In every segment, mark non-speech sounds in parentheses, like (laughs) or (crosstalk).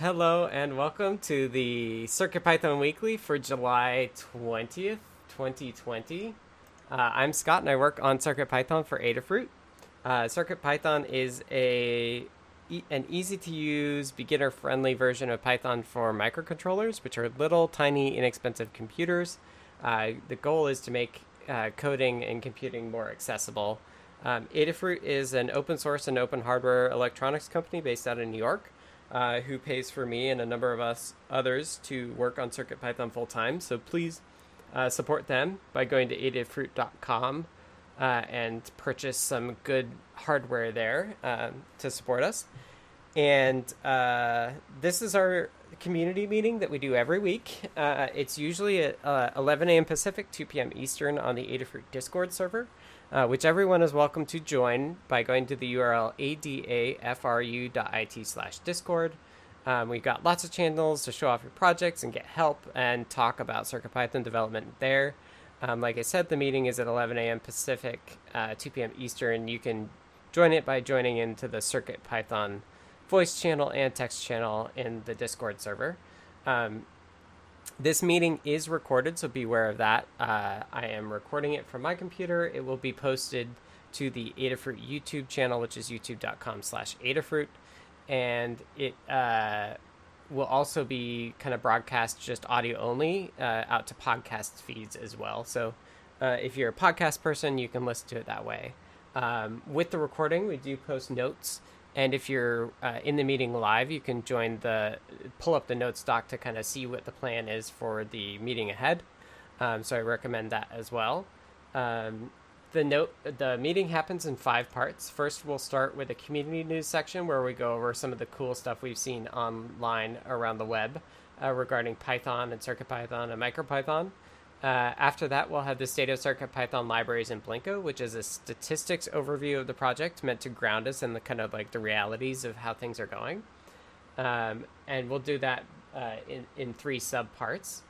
Hello and welcome to the CircuitPython Weekly for July 20th, 2020. Uh, I'm Scott and I work on CircuitPython for Adafruit. Uh, CircuitPython is a an easy to use, beginner friendly version of Python for microcontrollers, which are little, tiny, inexpensive computers. Uh, the goal is to make uh, coding and computing more accessible. Um, Adafruit is an open source and open hardware electronics company based out of New York. Uh, who pays for me and a number of us others to work on CircuitPython full time. So please uh, support them by going to adafruit.com uh, and purchase some good hardware there um, to support us. And uh, this is our community meeting that we do every week. Uh, it's usually at uh, 11 a.m. Pacific, 2 p.m. Eastern on the Adafruit Discord server uh, which everyone is welcome to join by going to the URL adafru.it slash discord. Um, we've got lots of channels to show off your projects and get help and talk about CircuitPython development there. Um, like I said, the meeting is at 11 a.m. Pacific, uh, 2 p.m. Eastern. You can join it by joining into the CircuitPython voice channel and text channel in the Discord server. Um, this meeting is recorded, so beware of that. Uh, I am recording it from my computer. It will be posted to the Adafruit YouTube channel, which is youtube.com slash Adafruit. And it uh, will also be kind of broadcast just audio only uh, out to podcast feeds as well. So uh, if you're a podcast person, you can listen to it that way. Um, with the recording, we do post notes and if you're uh, in the meeting live, you can join the pull up the notes doc to kind of see what the plan is for the meeting ahead. Um, so I recommend that as well. Um, the note the meeting happens in five parts. First, we'll start with a community news section where we go over some of the cool stuff we've seen online around the web uh, regarding Python and CircuitPython and MicroPython. Uh, after that, we'll have the state of CircuitPython libraries in Blinka, which is a statistics overview of the project meant to ground us in the kind of like the realities of how things are going. Um, and we'll do that uh, in, in three subparts.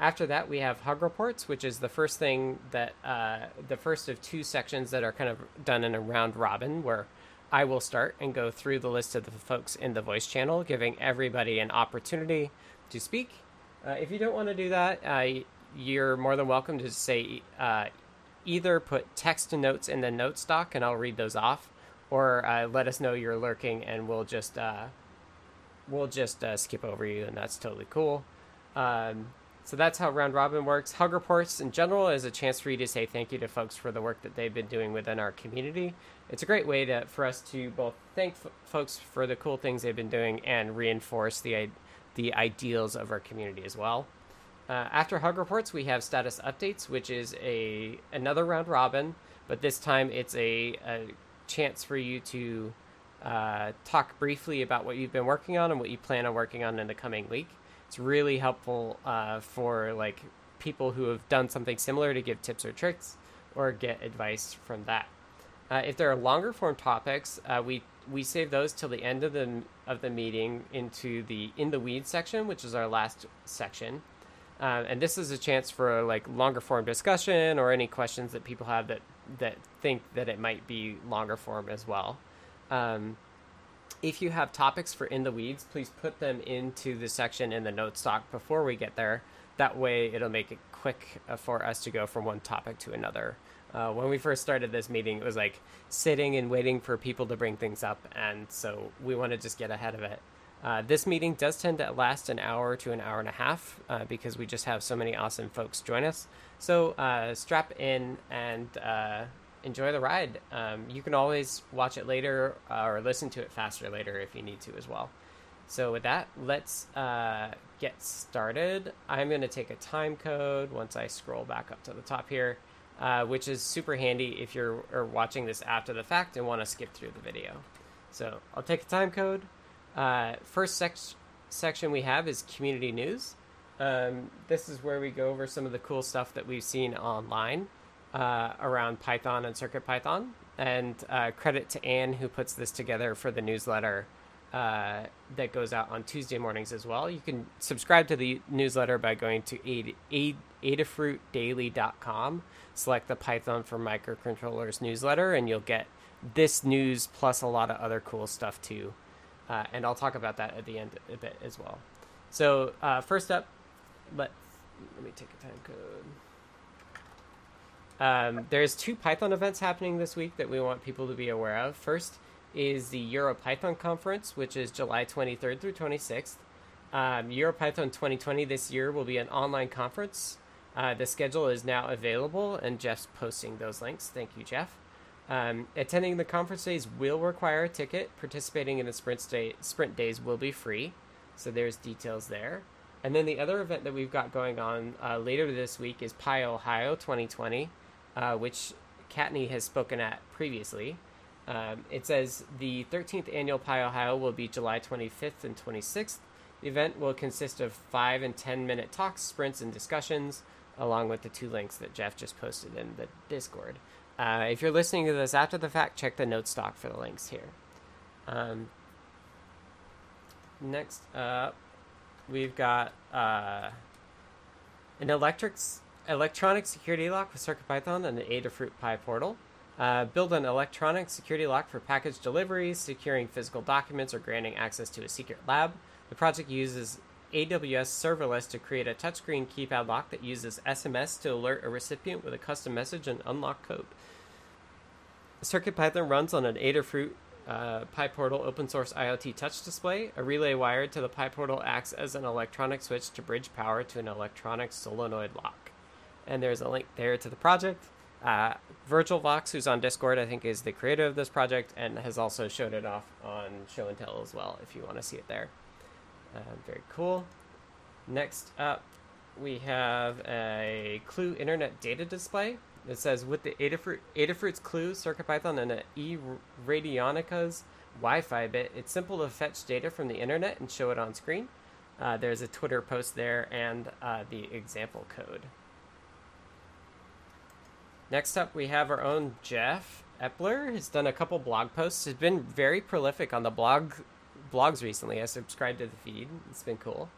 After that, we have Hug Reports, which is the first thing that, uh, the first of two sections that are kind of done in a round robin, where I will start and go through the list of the folks in the voice channel, giving everybody an opportunity to speak. Uh, if you don't want to do that, uh, you're more than welcome to say uh, either put text notes in the notes doc and I'll read those off, or uh, let us know you're lurking and we'll just uh, we'll just uh, skip over you and that's totally cool. Um, so that's how round robin works. Hug reports in general is a chance for you to say thank you to folks for the work that they've been doing within our community. It's a great way to for us to both thank f- folks for the cool things they've been doing and reinforce the the ideals of our community as well. Uh, after Hug Reports, we have Status Updates, which is a another round robin, but this time it's a, a chance for you to uh, talk briefly about what you've been working on and what you plan on working on in the coming week. It's really helpful uh, for like people who have done something similar to give tips or tricks or get advice from that. Uh, if there are longer form topics, uh, we we save those till the end of the of the meeting into the in the weeds section, which is our last section. Uh, and this is a chance for like longer form discussion or any questions that people have that that think that it might be longer form as well. Um, if you have topics for in the weeds, please put them into the section in the notes doc before we get there. That way, it'll make it quick uh, for us to go from one topic to another. Uh, when we first started this meeting, it was like sitting and waiting for people to bring things up, and so we want to just get ahead of it. Uh, this meeting does tend to last an hour to an hour and a half uh, because we just have so many awesome folks join us. So uh, strap in and uh, enjoy the ride. Um, you can always watch it later uh, or listen to it faster later if you need to as well. So with that, let's get started. I'm going to take a time code once I scroll back up to the top here, which is super handy if you're watching this after the fact and want to skip through the video. So I'll take a time code. Uh, first sec- section we have is community news. Um, this is where we go over some of the cool stuff that we've seen online uh, around Python and CircuitPython. And uh, credit to Anne who puts this together for the newsletter uh, that goes out on Tuesday mornings as well. You can subscribe to the newsletter by going to ad- ad- adafruitdaily.com, select the Python for Microcontrollers newsletter, and you'll get this news plus a lot of other cool stuff too. Uh, and I'll talk about that at the end a bit as well. So uh, first up, let let me take a time code. Um, there's two Python events happening this week that we want people to be aware of. First is the EuroPython conference, which is July 23rd through 26th. Um, EuroPython 2020 this year will be an online conference. Uh, the schedule is now available, and Jeff's posting those links. Thank you, Jeff. Um, attending the conference days will require a ticket. Participating in the sprint, day, sprint days will be free. So there's details there. And then the other event that we've got going on uh, later this week is PyOhio 2020, uh, which Kattni has spoken at previously. Um, it says the 13th annual PyOhio will be July 25th and 26th. The event will consist of five and 10 minute talks, sprints, and discussions, along with the two links that Jeff just posted in the Discord. Uh, if you're listening to this after the fact, check the note stock for the links here. Um, next up, we've got uh, an electrics, electronic security lock with CircuitPython and an Adafruit PyPortal. Uh, build an electronic security lock for package deliveries, securing physical documents, or granting access to a secret lab. The project uses AWS serverless to create a touchscreen keypad lock that uses SMS to alert a recipient with a custom message and unlock code. CircuitPython runs on an Adafruit uh, PyPortal open source IoT touch display. A relay wired to the PyPortal acts as an electronic switch to bridge power to an electronic solenoid lock. And there's a link there to the project. Uh, Virgil Vox, who's on Discord, I think is the creator of this project and has also showed it off on Show and Tell as well if you want to see it there. Uh, very cool. Next up, we have a Clue Internet Data Display. It says with the Adafruit, Adafruit's Clue, CircuitPython, and an E Radionica's Wi-Fi bit, it's simple to fetch data from the internet and show it on screen. Uh, there's a Twitter post there and uh, the example code. Next up, we have our own Jeff Epler. He's done a couple blog posts. He's been very prolific on the blog blogs recently. I subscribed to the feed. It's been cool.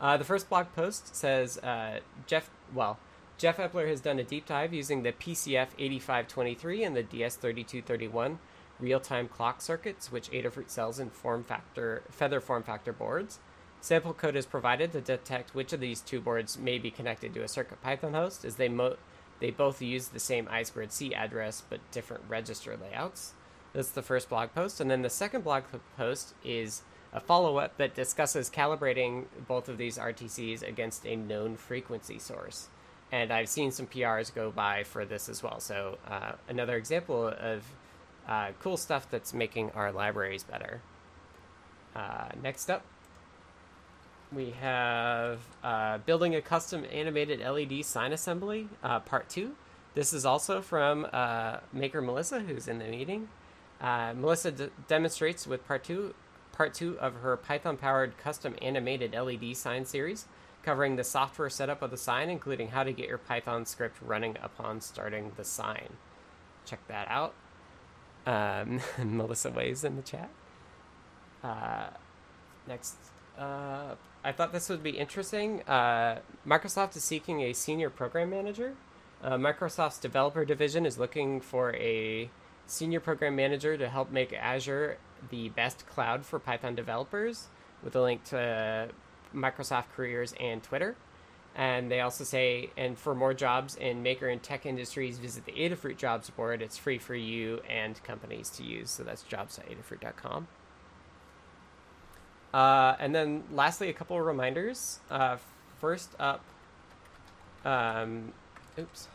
Uh, the first blog post says uh, Jeff. Well, Jeff Epler has done a deep dive using the PCF 8523 and the DS3231 real-time clock circuits, which Adafruit sells in form factor feather form factor boards. Sample code is provided to detect which of these two boards may be connected to a CircuitPython host, as they mo- they both use the same I2C address but different register layouts. That's the first blog post. And then the second blog post is a follow up that discusses calibrating both of these RTCs against a known frequency source. And I've seen some PRs go by for this as well. So, uh, another example of uh, cool stuff that's making our libraries better. Uh, next up, we have uh, building a custom animated LED sign assembly, uh, part two. This is also from uh, Maker Melissa, who's in the meeting. Uh, Melissa d- demonstrates with part two, part two of her Python-powered custom animated LED sign series, covering the software setup of the sign, including how to get your Python script running upon starting the sign. Check that out. Um, (laughs) Melissa waves in the chat. Uh, next, uh, I thought this would be interesting. Uh, Microsoft is seeking a senior program manager. Uh, Microsoft's developer division is looking for a senior program manager to help make Azure the best cloud for Python developers, with a link to Microsoft Careers and Twitter. And they also say, and for more jobs in maker and tech industries, visit the Adafruit jobs board. It's free for you and companies to use. So that's jobs.adafruit.com. Uh, and then lastly, a couple of reminders. Uh, first up, um, oops,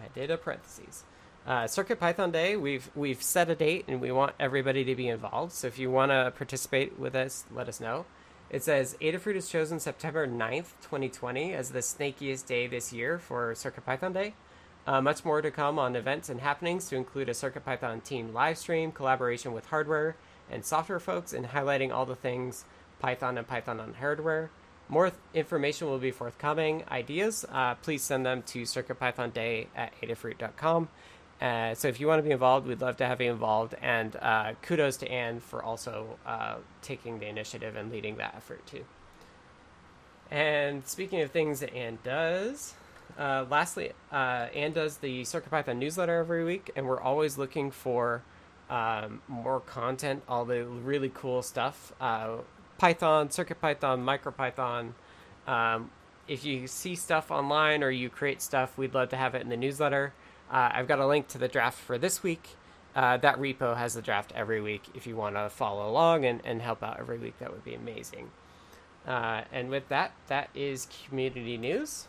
I did a parentheses. Uh, Circuit Python Day, we've we've set a date and we want everybody to be involved. So if you want to participate with us, let us know. It says Adafruit has chosen September 9th, 2020 as the snakiest day this year for Circuit Python Day. Uh, much more to come on events and happenings to include a Circuit Python team live stream, collaboration with hardware and software folks, and highlighting all the things Python and Python on hardware. More th- information will be forthcoming. Ideas, uh, please send them to circuitpythonday at adafruit.com. Uh, so if you want to be involved, we'd love to have you involved. And uh, kudos to Anne for also uh, taking the initiative and leading that effort too. And speaking of things that Anne does, uh, lastly, uh, Anne does the CircuitPython newsletter every week, and we're always looking for um, more content, all the really cool stuff. Uh, Python, CircuitPython, MicroPython. Um, if you see stuff online or you create stuff, we'd love to have it in the newsletter. Uh, I've got a link to the draft for this week. Uh, that repo has the draft every week. If you want to follow along and, and help out every week, that would be amazing. Uh, and with that, that is community news.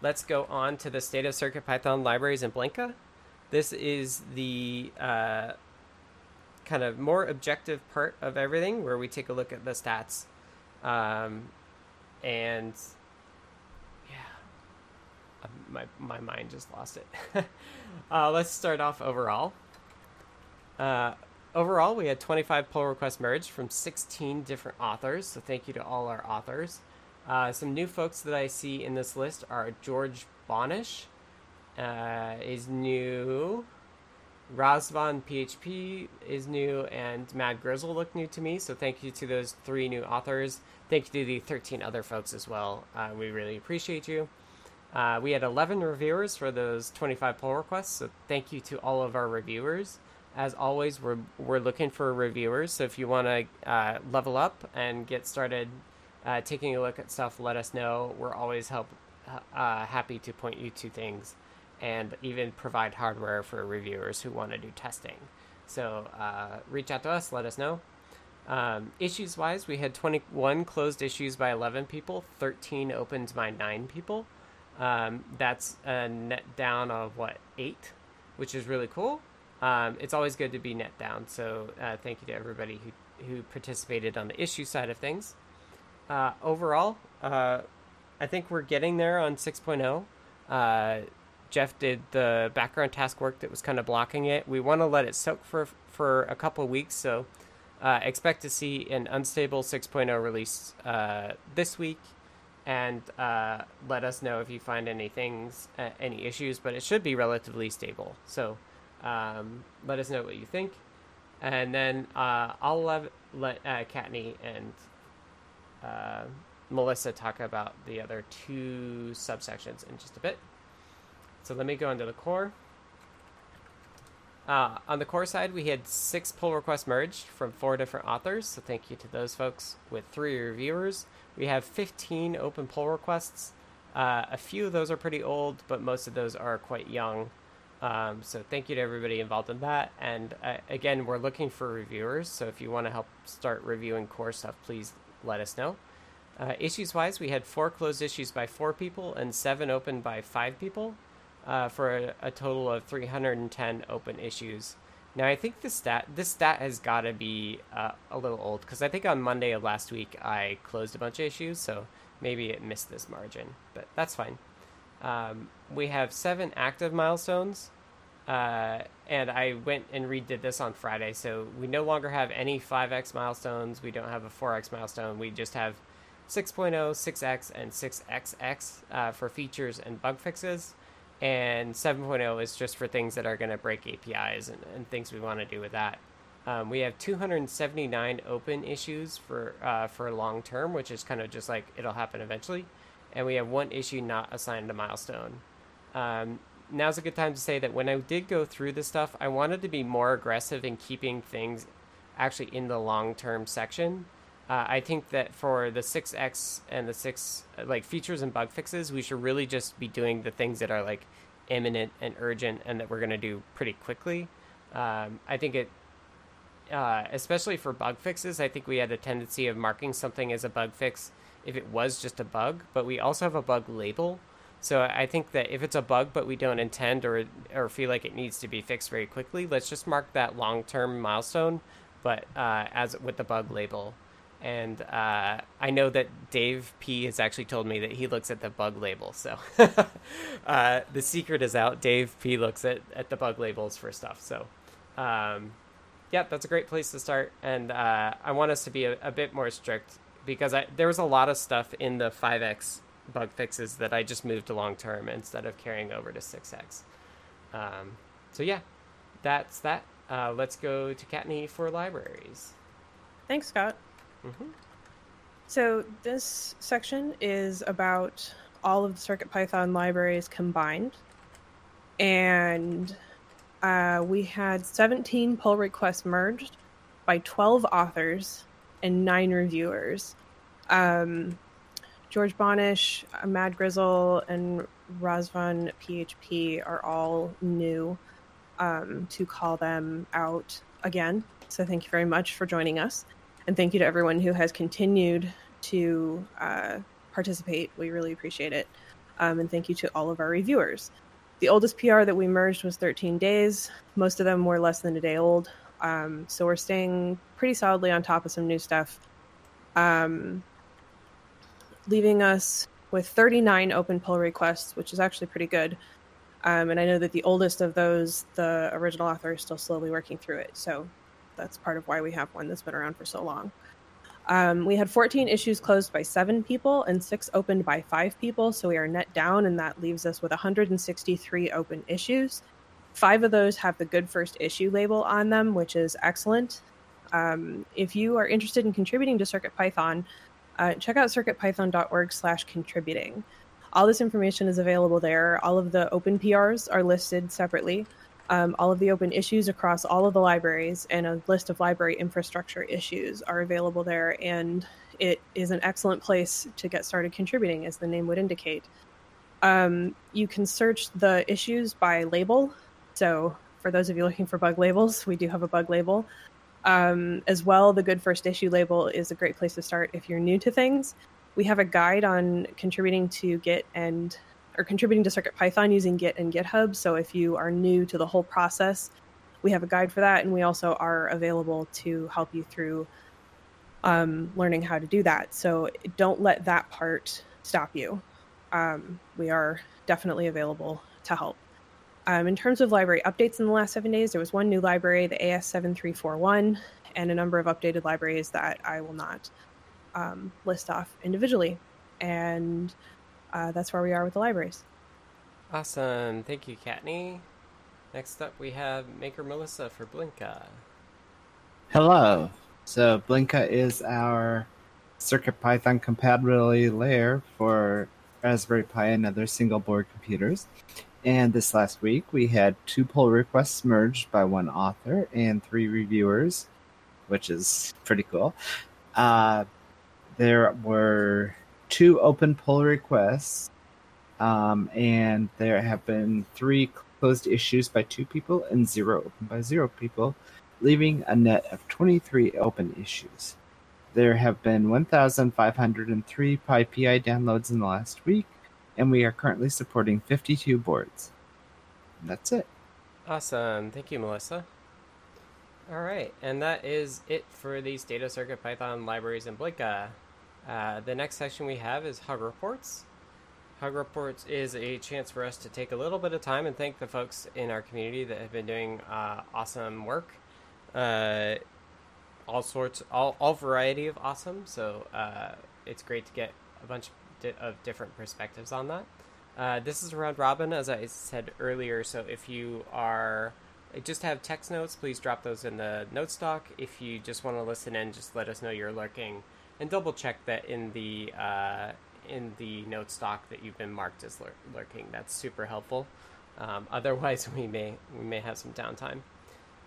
Let's go on to the state of CircuitPython libraries in Blinka. This is the uh, kind of more objective part of everything where we take a look at the stats. Um, and my, my mind just lost it. (laughs) uh, let's start off overall. Uh, overall, we had 25 pull requests merged from 16 different authors. So thank you to all our authors. Uh, some new folks that I see in this list are George Bonish uh, is new. Razvan PHP is new, and Mad Grizzle look new to me. So thank you to those three new authors. Thank you to the 13 other folks as well. Uh, we really appreciate you. Uh, we had 11 reviewers for those 25 pull requests. So thank you to all of our reviewers. As always, we're, we're looking for reviewers. So if you want to uh, level up and get started uh, taking a look at stuff, let us know. We're always help uh, happy to point you to things and even provide hardware for reviewers who want to do testing. So uh, reach out to us, let us know. Um, issues wise, we had 21 closed issues by 11 people, 13 opened by 9 people. Um, that's a net down of what, 8, which is really cool. Um, it's always good to be net down, so uh, thank you to everybody who, who participated on the issue side of things. Uh, overall, uh, I think we're getting there on 6.0. Uh, Jeff did the background task work that was kind of blocking it. We want to let it soak for for a couple weeks, so uh, expect to see an unstable 6.0 release uh, this week, and uh, let us know if you find any things, uh, any issues. But it should be relatively stable. So um, let us know what you think, and then uh, I'll let uh, Kattni and Melissa talk about the other two subsections in just a bit. So let me go into the core. Uh, on the core side, we had six pull requests merged from four different authors. So thank you to those folks with three reviewers. We have 15 open pull requests. Uh, a few of those are pretty old, but most of those are quite young. Um, so thank you to everybody involved in that. And uh, again, we're looking for reviewers. So if you want to help start reviewing core stuff, please let us know. Uh, issues wise, we had four closed issues by four people and seven open by five people uh, for a, a, total of 310 open issues. Now I think this stat this stat has got to be uh, a little old because I think on Monday of last week I closed a bunch of issues, so maybe it missed this margin, but that's fine. Um, we have seven active milestones, uh, and I went and redid this on Friday, so we no longer have any 5x milestones. We don't have a 4x milestone. We just have 6.0, 6x, and 6xx uh, for features and bug fixes and 7.0 is just for things that are going to break APIs and, and, things we want to do with that. Um, we have 279 open issues for uh, for long term, which is kind of just like it'll happen eventually, and we have one issue not assigned a milestone. Um, now's a good time to say that when I did go through this stuff, I wanted to be more aggressive in keeping things actually in the long term section. Uh, I think that for the 6x and the 6 like features and bug fixes, we should really just be doing the things that are like imminent and urgent and that we're going to do pretty quickly. Um, I think it, uh, especially for bug fixes, I think we had a tendency of marking something as a bug fix if it was just a bug, but we also have a bug label. So I think that if it's a bug but we don't intend or or feel like it needs to be fixed very quickly, let's just mark that long term milestone, but uh, as with the bug label and uh, I know that Dave P has actually told me that he looks at the bug label. So (laughs) uh, the secret is out. Dave P looks at, at the bug labels for stuff. So um, yeah, that's a great place to start. And uh, I want us to be a, a bit more strict because I, there was a lot of stuff in the 5x bug fixes that I just moved to long term instead of carrying over to 6x. Um, so yeah, that's that. Uh, let's go to Kattni for libraries. Thanks, Scott. Mm-hmm. So this section is about all of the CircuitPython libraries combined, and uh, we had 17 pull requests merged by 12 authors and nine reviewers. Um, George Bonish, Mad Grizzle, and Razvan PHP are all new um, to call them out again. So thank you very much for joining us. And thank you to everyone who has continued to uh, participate. We really appreciate it. Um, and thank you to all of our reviewers. The oldest PR that we merged was 13 days. Most of them were less than a day old. Um, so we're staying pretty solidly on top of some new stuff. Um, leaving us with 39 open pull requests, which is actually pretty good. Um, and I know that the oldest of those, the original author, is still slowly working through it. So that's part of why we have one that's been around for so long. Um, we had 14 issues closed by seven people and six opened by five people. So we are net down, and that leaves us with 163 open issues. Five of those have the good first issue label on them, which is excellent. Um, if you are interested in contributing to CircuitPython, uh, check out circuitpython.org slash contributing. All this information is available there. All of the open PRs are listed separately um, all of the open issues across all of the libraries and a list of library infrastructure issues are available there. And it is an excellent place to get started contributing, as the name would indicate. Um, you can search the issues by label. So, for those of you looking for bug labels, we do have a bug label. Um, as well, the Good First Issue label is a great place to start if you're new to things. We have a guide on contributing to Git and or contributing to CircuitPython using Git and GitHub. So if you are new to the whole process, we have a guide for that, and we also are available to help you through um, learning how to do that. So don't let that part stop you. Um, we are definitely available to help. Um, in terms of library updates in the last seven days, there was one new library, the AS7341, and a number of updated libraries that I will not um, list off individually. And uh, that's where we are with the libraries. Awesome. Thank you, Kattni. Next up, we have Maker Melissa for Blinka. Hello. So, Blinka is our CircuitPython compatibility layer for Raspberry Pi and other single board computers. And this last week, we had two pull requests merged by one author and three reviewers, which is pretty cool. Uh, there were two open pull requests, um, and there have been three closed issues by two people and zero open by zero people, leaving a net of 23 open issues. There have been 1,503 PyPI downloads in the last week, and we are currently supporting 52 boards. And that's it. Awesome. Thank you, Melissa. All right, and that is it for these data circuit Python libraries in Blinka. Uh, the next section we have is Hug Reports. Hug Reports is a chance for us to take a little bit of time and thank the folks in our community that have been doing uh, awesome work. Uh, all sorts, all, all variety of awesome. So uh, it's great to get a bunch of different perspectives on that. Uh, this is around robin, as I said earlier. So if you are just have text notes, please drop those in the note stock. If you just want to listen in, just let us know you're lurking and double check that in the uh, in the note stock that you've been marked as lur- lurking. That's super helpful. Um, (laughs) otherwise, we may we may have some downtime.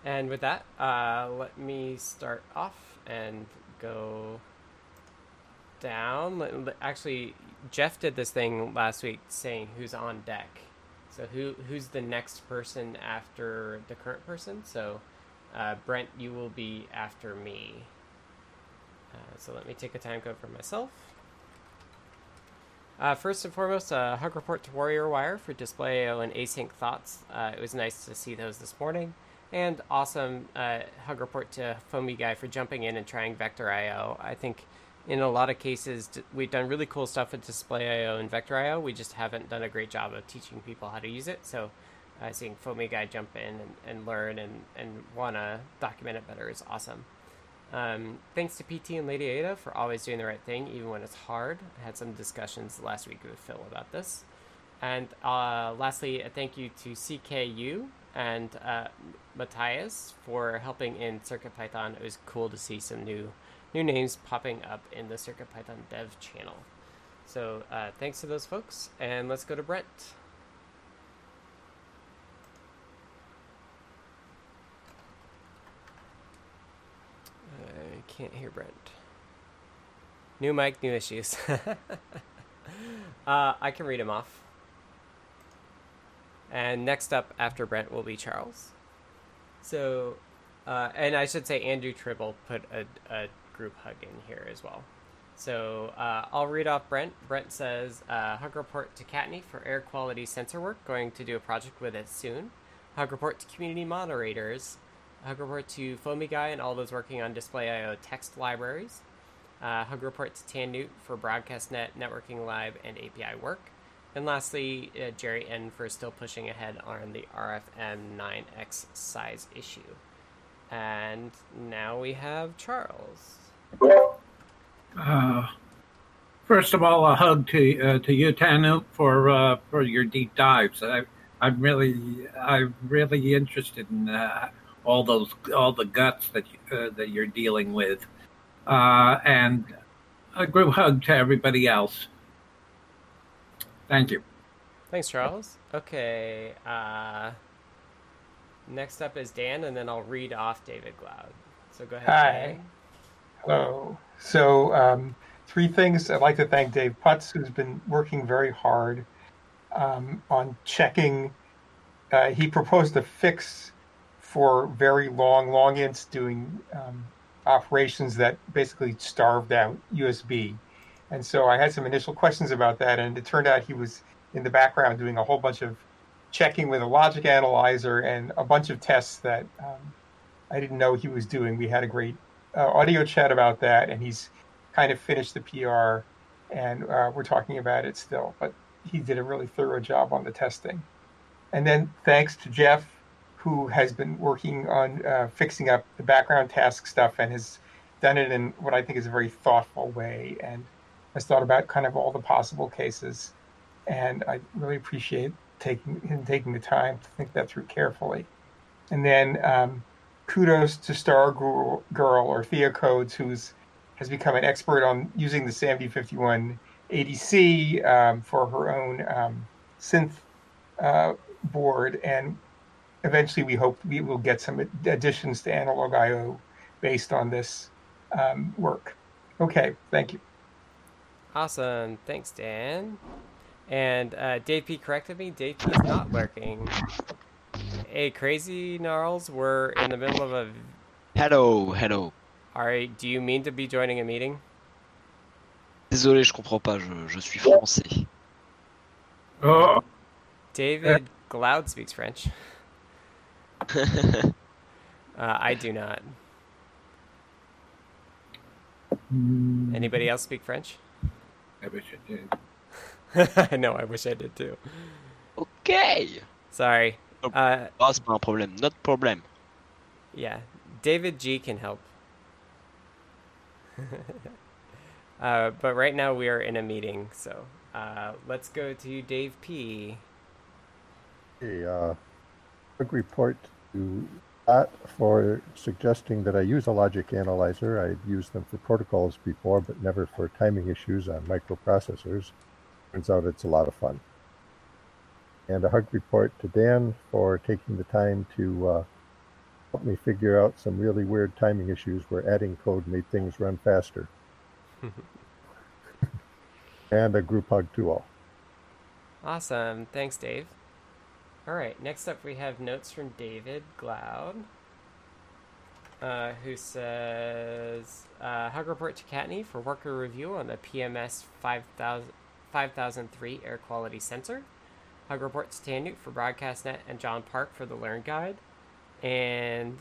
And with that, uh, let me start off and go down. Actually, Jeff did this thing last week saying who's on deck. So who who's the next person after the current person? So uh, Brent, you will be after me. Uh, so let me take a time code for myself. Uh, first and foremost, a uh, hug report to Warrior Wire for Display.io and Async Thoughts. Uh, it was nice to see those this morning. And awesome uh, hug report to Foamy Guy for jumping in and trying Vector.io. I think in a lot of cases, we've done really cool stuff with Display.io and Vector.io. We just haven't done a great job of teaching people how to use it. So seeing Foamy Guy jump in and, and learn and, and want to document it better is awesome. Um, thanks to PT and Lady Ada for always doing the right thing, even when it's hard. I had some discussions last week with Phil about this. And uh, lastly, a thank you to CKU and uh, Matthias for helping in CircuitPython. It was cool to see some new new names popping up in the CircuitPython dev channel. So uh, thanks to those folks, and let's go to Brent. Can't hear Brent. New mic, new issues. (laughs) uh, I can read him off. And next up after Brent will be Charles. So, uh, and I should say Andrew Tribble put a, a group hug in here as well. So uh, I'll read off Brent. Brent says, uh, hug report to Kattni for air quality sensor work. Going to do a project with it soon. Hug report to community moderators. Hug report to Foamy Guy and all those working on Display.io text libraries. Uh, hug report to TanNewt for BroadcastNet, Networking Live, and API work. And lastly, uh, Jerry N for still pushing ahead on the RFM 9X size issue. And now we have Charles. Uh, first of all, a hug to uh, to you, TanNewt, for uh, for your deep dives. I, I'm really I'm really interested in all those all the guts that you, uh, that you're dealing with, uh, and a group hug to everybody else. Thank you. Thanks, Charles. Okay. Uh, next up is Dan, and then I'll read off David Glaude. So go ahead. Hi. Dan. Hello. So, um, three things. I'd like to thank Dave Putz, who's been working very hard um, on checking. Uh, he proposed a fix for very long logins doing um, operations that basically starved out USB. And so I had some initial questions about that, and it turned out he was in the background doing a whole bunch of checking with a logic analyzer and a bunch of tests that um, I didn't know he was doing. We had a great uh, audio chat about that, and he's kind of finished the PR, and uh, we're talking about it still. But he did a really thorough job on the testing. And then thanks to Jeff, who has been working on uh, fixing up the background task stuff and has done it in what I think is a very thoughtful way and has thought about kind of all the possible cases. And I really appreciate taking him taking the time to think that through carefully. And then um, kudos to Star Girl, Girl or Thea Codes, who's has become an expert on using the SAMD51 ADC um, for her own um, synth uh, board, and eventually we hope we will get some additions to Analog IO based on this um, work. Okay, thank you. Awesome. Thanks, Dan. And uh, Dave P corrected me. Dave P is not lurking. Hey, crazy gnarls, we're in the middle of a. Hello, hello. Alright, do you mean to be joining a meeting? Désolé, je comprends pas, je, je suis français. Oh, David Glaude speaks French. Uh, I do not. Anybody else speak French? I wish I did. (laughs) I know, I wish I did too. ok. Sorry. Oh. Uh, c'est pas un problème, not problem. yeah, David G can help. (laughs) uh, but right now we are in a meeting, so uh, let's go to Dave P. a uh, quick report to Pat for suggesting that I use a logic analyzer. I've used them for protocols before, but never for timing issues on microprocessors. Turns out it's a lot of fun. And a hug report to Dan for taking the time to uh, help me figure out some really weird timing issues where adding code made things run faster. (laughs) and a group hug to all. Awesome. Thanks, Dave. All right. Next up, we have notes from David Glaude, uh, who says uh, Hug report to Kattni for worker review on the PMS 5000, 5003 air quality sensor. Hug report to TanNewt for BroadcastNet and John Park for the Learn Guide. And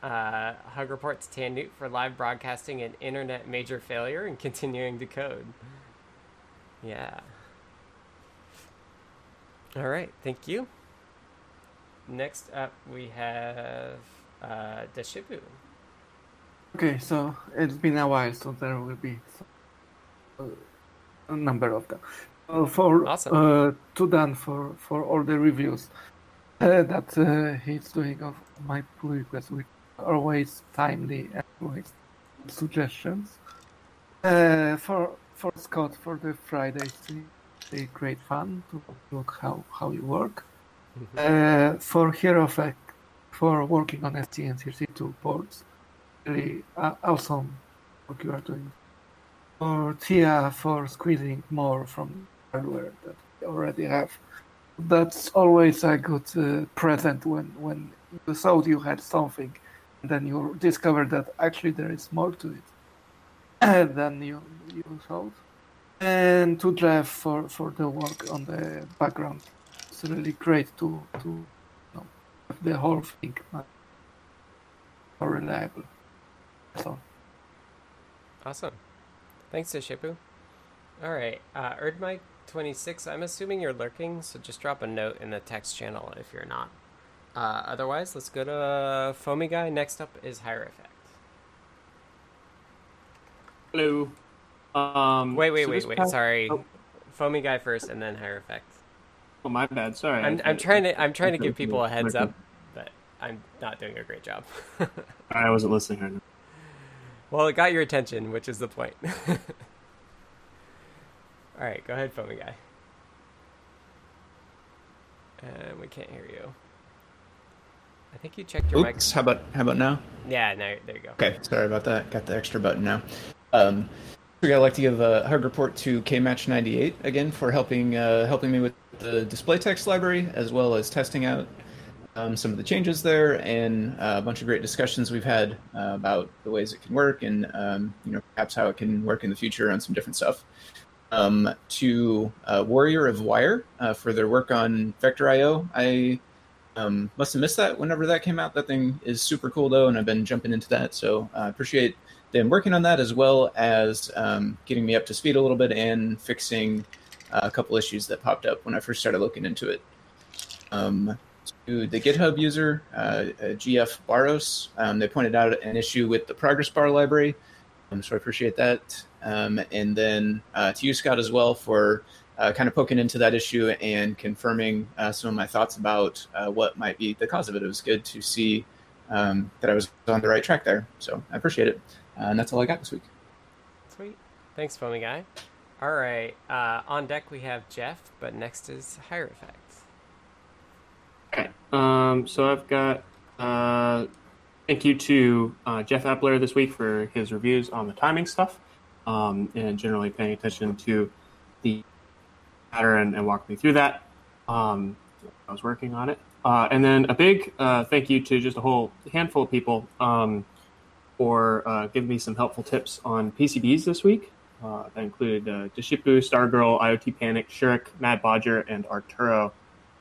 uh, hug report to TanNewt for live broadcasting and internet major failure and (laughs) continuing to code. Yeah. All right, thank you. Next up, we have uh, Deshipu. Okay, so it's been a while, so there will be a number of them. Uh, for Awesome. uh, to Dan for for all the reviews uh, that uh, he's doing of my pull requests, which are always timely and always suggestions. Uh, for for Scott for the Friday it's a great fun to look how how you work. Uh, for Hierophect, for working on STM32 boards really uh, awesome work you are doing. Or Tia for squeezing more from hardware that we already have. That's always a good uh, present when when you thought you had something, and then you discover that actually there is more to it (coughs) than you you thought. And to Jeff for for the work on the background. It's really great to to you know, have the whole thing more reliable. So. Awesome. Thanks to Shipu. All right, uh, Erdmike26, I'm assuming you're lurking, so just drop a note in the text channel if you're not. Uh, otherwise, let's go to Foamy Guy. Next up is Hierophect. Hello. Um, Wait, wait, so wait, wait. past- Sorry. Oh. Foamy Guy first, and then Hierophect. Oh, my bad. Sorry. I'm, I- I'm trying to I'm trying to give people a heads up, but I'm not doing a great job. (laughs) I wasn't listening right now. well, it got your attention, which is the point. (laughs) All right, go ahead, Foamy Guy. And we can't hear you. I think you checked your mic. Oops. How about how about now? Yeah, no, there you go. Okay, sorry about that. Got the extra button now. Um, would like to give a hug report to KMatch98 again for helping uh, helping me with the display text library as well as testing out um, some of the changes there and uh, a bunch of great discussions we've had uh, about the ways it can work and um, you know perhaps how it can work in the future on some different stuff. Um, to uh, Warrior of Wire uh, for their work on Vector IO. I um, must have missed that whenever that came out. That thing is super cool though, and I've been jumping into that. So I appreciate them working on that as well as um, getting me up to speed a little bit and fixing uh, a couple issues that popped up when I first started looking into it. Um, to the GitHub user, uh, uh, GF Baros, um, they pointed out an issue with the progress bar library. Um, so I appreciate that. Um, and then uh, to you, Scott, as well for uh, kind of poking into that issue and confirming uh, some of my thoughts about uh, what might be the cause of it. It was good to see um, that I was on the right track there. So I appreciate it. Uh, and that's all I got this week. Sweet. Thanks, Foamy Guy. All right, uh, on deck we have Jeff, but next is Hierophect. Okay. Um, so I've got uh, thank you to uh, Jeff Epler this week for his reviews on the timing stuff um, and generally paying attention to the matter and, and walking me through that. Um, I was working on it. Uh, and then a big uh, thank you to just a whole handful of people um, for uh, giving me some helpful tips on PCBs this week. Uh, that included uh, Deshipu, Stargirl, IoT Panic, Shurik, Mad Bodger, and Arturo,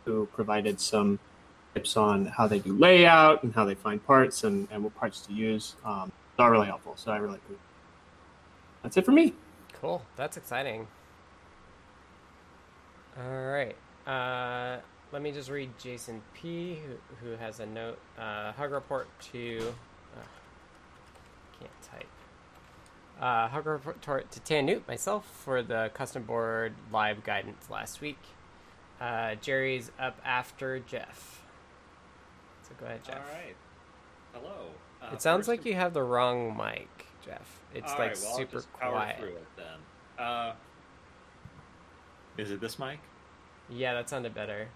who provided some tips on how they do layout and how they find parts and, and what parts to use. Um, it's all really helpful. So I really appreciate it. That's it for me. Cool. That's exciting. All right. Uh, let me just read Jason P, who, who has a note. Uh, hug report to. Can't type. Uh, hug to Tan Newt, myself, for the custom board live guidance last week. Uh, Jerry's up after Jeff. So go ahead, Jeff. All right. Hello. Uh, it sounds like you have the wrong mic, Jeff. It's All like right, well, super just power quiet. through it. Uh, is it this mic? Yeah, that sounded better.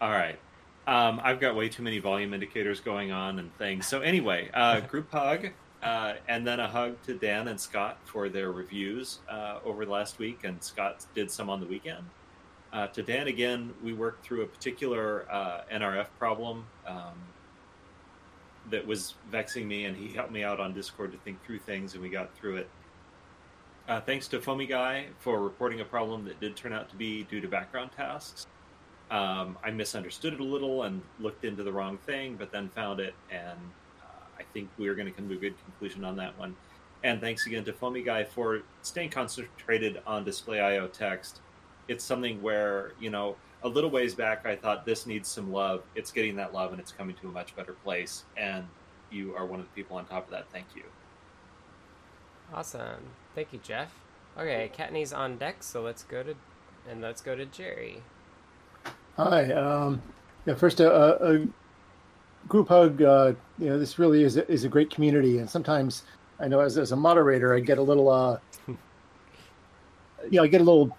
All right. Um, I've got way too many volume indicators going on and things. So anyway, uh, group hug, uh, and then a hug to Dan and Scott for their reviews uh, over the last week, and Scott did some on the weekend. Uh, to Dan again, we worked through a particular uh, NRF problem um, that was vexing me, and he helped me out on Discord to think through things, and we got through it. Uh, thanks to Foamy Guy for reporting a problem that did turn out to be due to background tasks. Um, I misunderstood it a little and looked into the wrong thing, but then found it, and I think we are going to come to a good conclusion on that one. And thanks again to Foamy Guy for staying concentrated on display IO text. It's something where, you know, a little ways back I thought this needs some love. It's getting that love and it's coming to a much better place. And you are one of the people on top of that. Thank you. Awesome. Thank you, Jeff. Okay, Kattni's on deck, so let's go to and let's go to Jerry. Hi. Um, yeah, first, a, a, a group hug. Uh, you know, this really is a, is a great community, and sometimes I know as, as a moderator, I get a little, uh, (laughs) you know, I get a little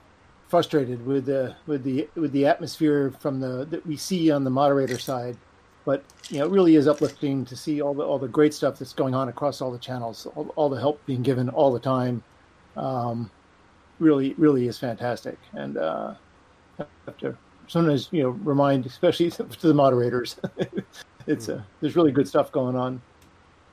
frustrated with the with the with the atmosphere from the that we see on the moderator side, but you know, it really is uplifting to see all the all the great stuff that's going on across all the channels, all, all the help being given all the time. Um, really, really is fantastic, and uh, have to sometimes you know remind, especially (laughs) to the moderators, (laughs) it's uh, there's really good stuff going on,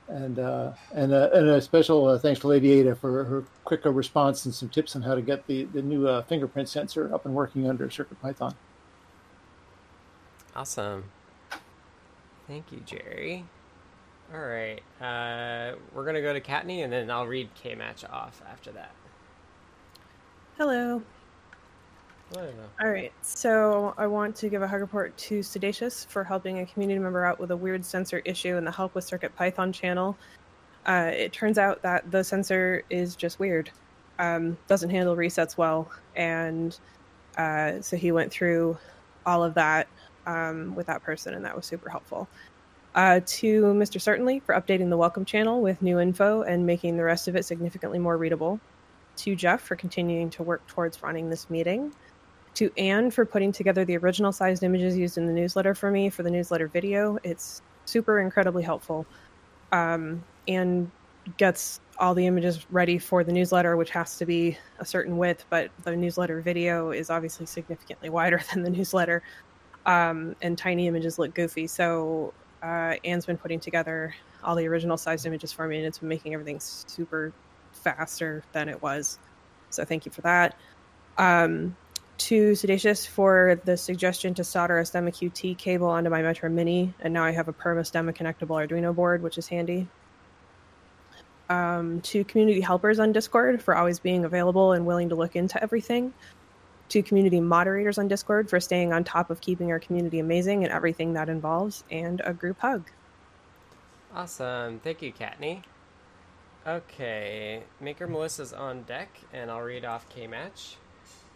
and uh, and uh, and a special uh, thanks to Lady Ada for her quicker response and some tips on how to get the the new uh, fingerprint sensor up and working under CircuitPython. Awesome. Thank you, Jerry. All right, uh, we're gonna go to Kattni, and then I'll read K match off after that. Hello. All right, so I want to give a hug report to Sedacious for helping a community member out with a weird sensor issue in the Help with Circuit Python channel. Uh, it turns out that the sensor is just weird, um, doesn't handle resets well, and uh, so he went through all of that um, with that person, and that was super helpful. Uh, to Mr. Certainly for updating the welcome channel with new info and making the rest of it significantly more readable. To Jeff for continuing to work towards running this meeting. To Anne for putting together the original sized images used in the newsletter for me for the newsletter video. It's super incredibly helpful. Um, and gets all the images ready for the newsletter, which has to be a certain width, but the newsletter video is obviously significantly wider (laughs) than the newsletter. Um, and tiny images look goofy. So uh, Anne's been putting together all the original sized images for me, and it's been making everything super faster than it was. So thank you for that. Um, to Sedacious for the suggestion to solder a Stemma QT cable onto my Metro Mini, and now I have a Perma Stemma connectable Arduino board, which is handy. Um, to community helpers on Discord for always being available and willing to look into everything. To community moderators on Discord for staying on top of keeping our community amazing and everything that involves, and a group hug. Awesome. Thank you, Kattni. Okay, Maker Melissa's on deck, and I'll read off K Match.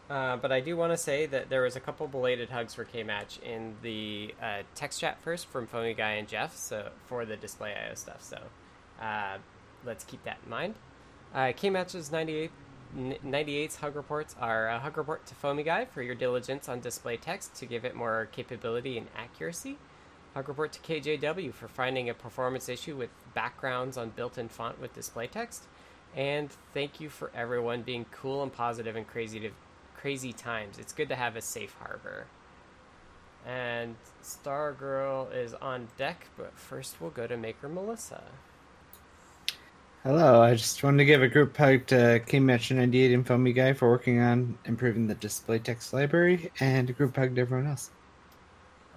Uh, but I do want to say that there was a couple belated hugs for K Match in the uh, text chat first from Foamy Guy and Jeff, so for the display IO stuff. So uh, let's keep that in mind. Uh, K Match's 98 98's hug reports are a hug report to Foamy Guy for your diligence on display text to give it more capability and accuracy. Hug report to KJW for finding a performance issue with backgrounds on built-in font with display text. And thank you for everyone being cool and and crazy to, crazy times. It's good to have a safe harbor. And Stargirl is on deck, but first we'll go to Maker Melissa. Hello, I just wanted to give a group hug to King Match 98 and Foamy Guy for working on improving the display text library, and a group hug to everyone else.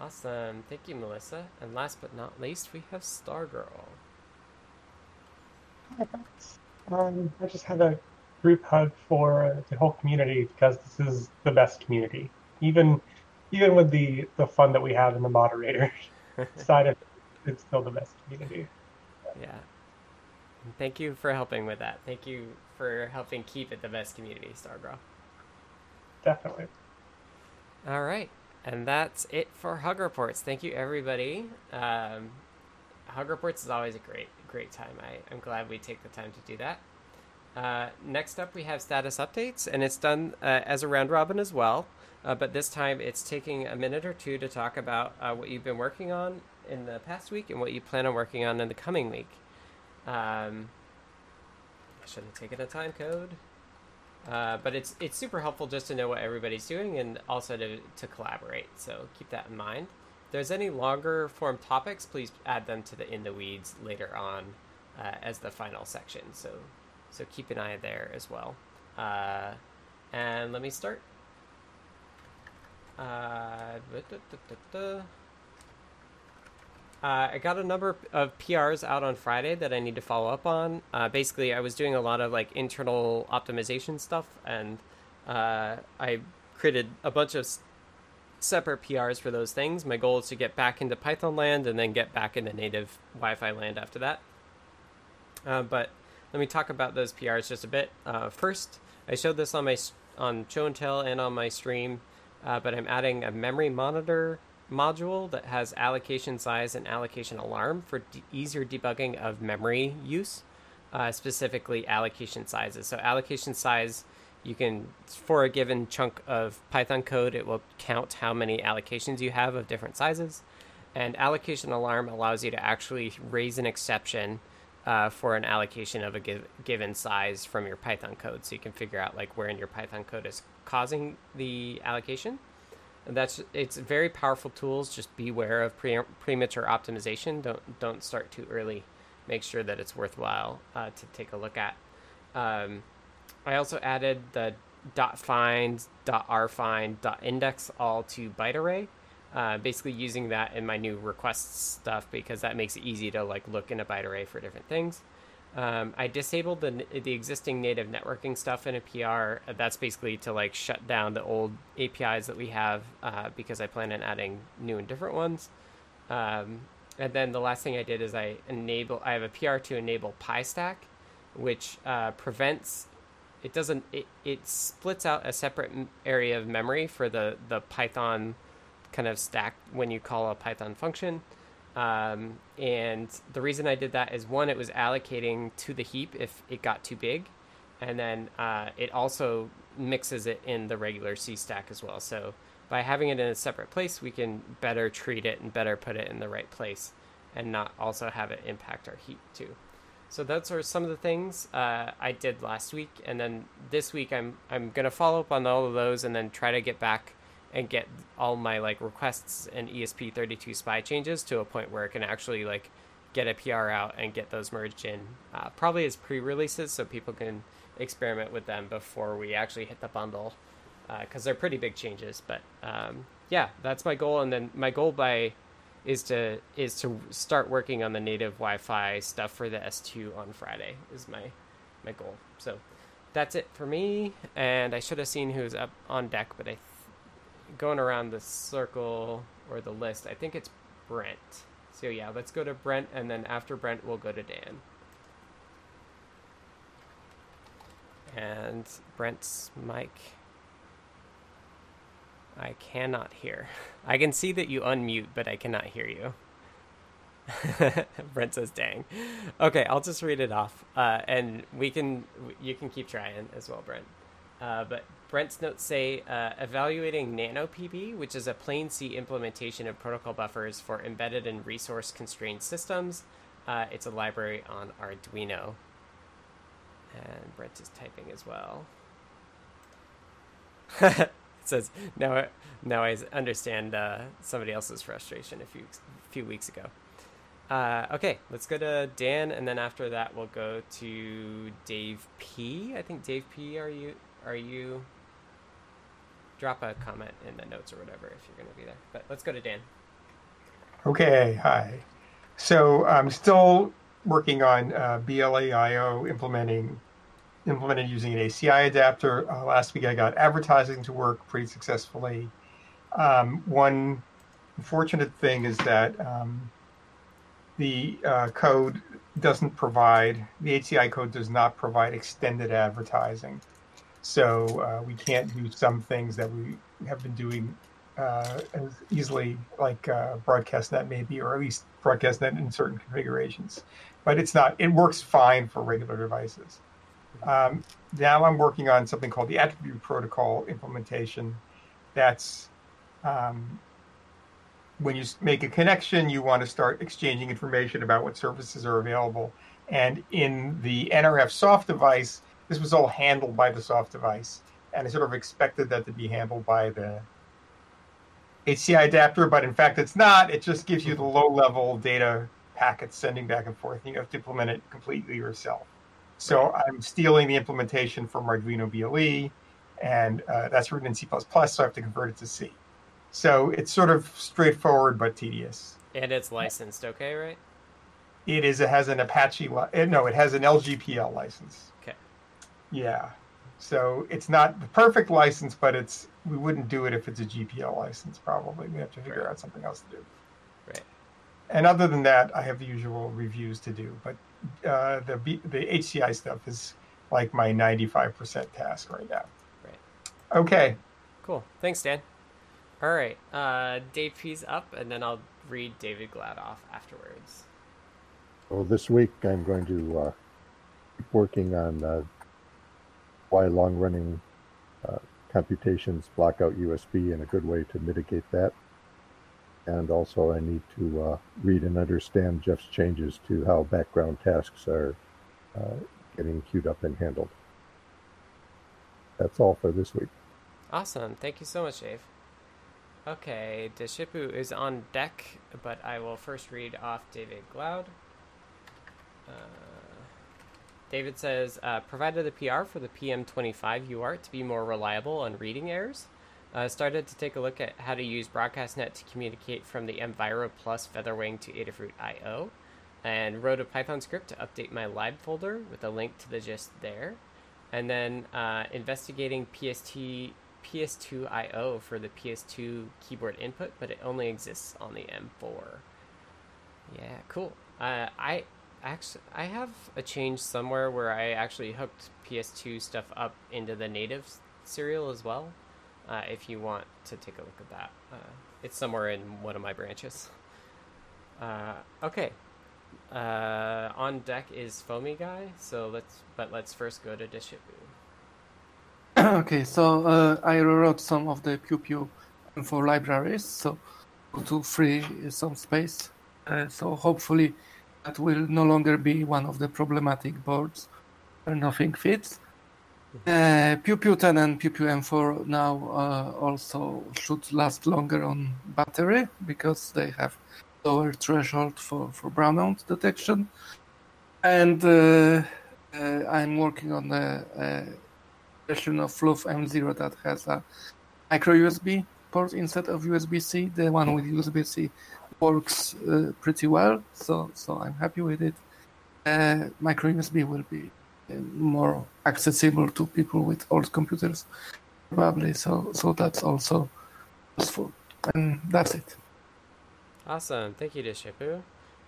Awesome. Thank you, Melissa. And last but not least, we have Stargirl. Hi, thanks. Um, I just have a group hug for uh, the whole community because this is the best community. Even even with the, the fun that we have in the moderator (laughs) side of it, it's still the best community. Yeah. Thank you for helping with that. Thank you for helping keep it the best community, Stargirl. Definitely. All right. And that's it for Hug Reports. Thank you, everybody. Um, Hug Reports is always a great, great time. I, I'm glad we take the time to do that. Uh, next up, we have status updates, and it's done uh, as a round robin as well. Uh, but this time, it's taking a minute or two to talk about uh, what you've been working on in the past week and what you plan on working on in the coming week. Um, I should have taken a time code. Uh, but it's it's super helpful just to know what everybody's doing and also to, to collaborate. So keep that in mind. If there's any longer form topics, please add them to the in the weeds later on as the final section. So so keep an eye there as well. Uh, and let me start. Uh, uh, I got a number of PRs out on Friday that I need to follow up on. Uh, basically, I was doing a lot of like internal optimization stuff, and uh, I created a bunch of separate PRs for those things. My goal is to get back into Python land and then get back into native Wi-Fi land after that. Uh, but let me talk about those PRs just a bit. Uh, first, I showed this on my on Show and Tell and on my stream, uh, but I'm adding a memory monitor module that has allocation size and allocation alarm for easier debugging of memory use, uh, specifically allocation sizes. So allocation size, you can for a given chunk of Python code, it will count how many allocations you have of different sizes. And allocation alarm allows you to actually raise an exception uh, for an allocation of a give, given size from your Python code, so you can figure out like where in your Python code is causing the allocation. And that's it's very powerful tools. Just beware of pre- premature optimization. Don't don't start too early. Make sure that it's worthwhile uh, to take a look at. Um, I also added the dot find, dot rfind, dot index all to byte array. Uh, basically using that in my new requests stuff because that makes it easy to like look in a byte array for different things. Um, I disabled the the existing native networking stuff in a PR. That's basically to like shut down the old APIs that we have uh, because I plan on adding new and different ones. Um, and then the last thing I did is I enable. I have a PR to enable PyStack, which uh, prevents. It doesn't. It, it splits out a separate area of memory for the the Python kind of stack when you call a Python function. Um, and the reason I did that is one, it was allocating to the heap if it got too big, and then uh, it also mixes it in the regular C stack as well. So by having it in a separate place, we can better treat it and better put it in the right place, and not also have it impact our heap too. So those are some of the things uh, I did last week, and then this week I'm I'm gonna follow up on all of those, and then try to get back and get all my like requests and ESP32 spy changes to a point where it can actually like get a PR out and get those merged in, uh, probably as pre-releases, so people can experiment with them before we actually hit the bundle, because uh, they're pretty big changes. But um, yeah, that's my goal, and then my goal by is to is to start working on the native Wi-Fi stuff for the S2 on Friday. Is my my goal. So that's it for me, and I should have seen who's up on deck, but I going around the circle or the list, I think it's Brent. So yeah, let's go to Brent, and then after Brent, we'll go to Dan. And Brent's mic. I cannot hear. (laughs) I can see that you unmute, but I cannot hear you. (laughs) Brent says, "Dang." Okay, I'll just read it off, uh, and we can you can keep trying as well, Brent. Uh, but Brent's notes say uh, evaluating NanoPB, which is a plain C implementation of protocol buffers for embedded and resource constrained systems. Uh, it's a library on Arduino. And Brent is typing as well. (laughs) it says now. Now I understand uh, somebody else's frustration a few few weeks ago. Uh, okay, let's go to Dan, and then after that we'll go to Dave P. I think Dave P. Are you are you drop a comment in the notes or whatever if you're going to be there. But let's go to Dan. Okay, hi. So I'm still working on uh, BLAIO implementing implemented using an HCI adapter. Uh, last week I got advertising to work pretty successfully. Um, one unfortunate thing is that um, the uh, code doesn't provide the HCI code does not provide extended advertising. So uh, we can't do some things that we have been doing uh, as easily, like uh, BroadcastNet maybe, or at least BroadcastNet in certain configurations. But it's not. It works fine for regular devices. Um, now I'm working on something called the Attribute Protocol implementation. That's um, when you make a connection, you want to start exchanging information about what services are available. And in the NRF soft device, this was all handled by the soft device, and I sort of expected that to be handled by the HCI adapter, but in fact it's not. It just gives you the low-level data packets sending back and forth. You have to implement it completely yourself. So I'm stealing the implementation from Arduino BLE, and uh, that's written in C++, so I have to convert it to C. So it's sort of straightforward but tedious. And it's licensed, okay, right? It is. It has an Apache. Li- no, it has an LGPL license. Yeah. So it's not the perfect license, but it's we wouldn't do it if it's a GPL license. Probably we have to figure right. out something else to do. Right. And other than that, I have the usual reviews to do. But uh, the B, the HCI stuff is like my ninety five percent task right now. Right. Okay. Cool. Thanks, Dan. All right. Uh, Dave P's up, and then I'll read David Gladoff afterwards. Well, this week I'm going to uh, working on uh, why long running uh, computations block out USB and a good way to mitigate that. and also I need to uh, read and understand Jeff's changes to how background tasks are uh, getting queued up and handled. That's all for this week. Awesome. Thank you so much, Dave. Okay, Deshipu is on deck, but I will first read off David Glaude. Uh, David says, uh, provided the PR for the PM25 UART to be more reliable on reading errors. Uh, started to take a look at how to use BroadcastNet to communicate from the Enviro Plus Featherwing to Adafruit IO, and wrote a Python script to update my lib folder with a link to the gist there. And then uh, investigating PST PS2 IO for the PS2 keyboard input, but it only exists on the M4. Yeah, cool. Uh, I actually I have a change somewhere where I actually hooked PS2 stuff up into the native serial as well. Uh, if you want to take a look at that, uh, it's somewhere in one of my branches. Uh, okay, uh, on deck is Foamy Guy. So let's but let's first go to Deshipu. (coughs) okay, so uh, I rewrote some of the Pew Pew for libraries, so to free some space. Uh, so hopefully that will no longer be one of the problematic boards where nothing fits. Uh, Pew Pew 10 and Pew Pew M4 now uh, also should last longer on battery because they have lower threshold for, for brownout detection. And uh, uh I'm working on the uh, version of Fluff M0 that has a micro USB port instead of USB-C. The one with USB-C works uh, pretty well, so so I'm happy with it. Uh, micro USB will be uh, more accessible to people with old computers, probably. So so that's also useful, and that's it. Awesome, thank you, Deshipu.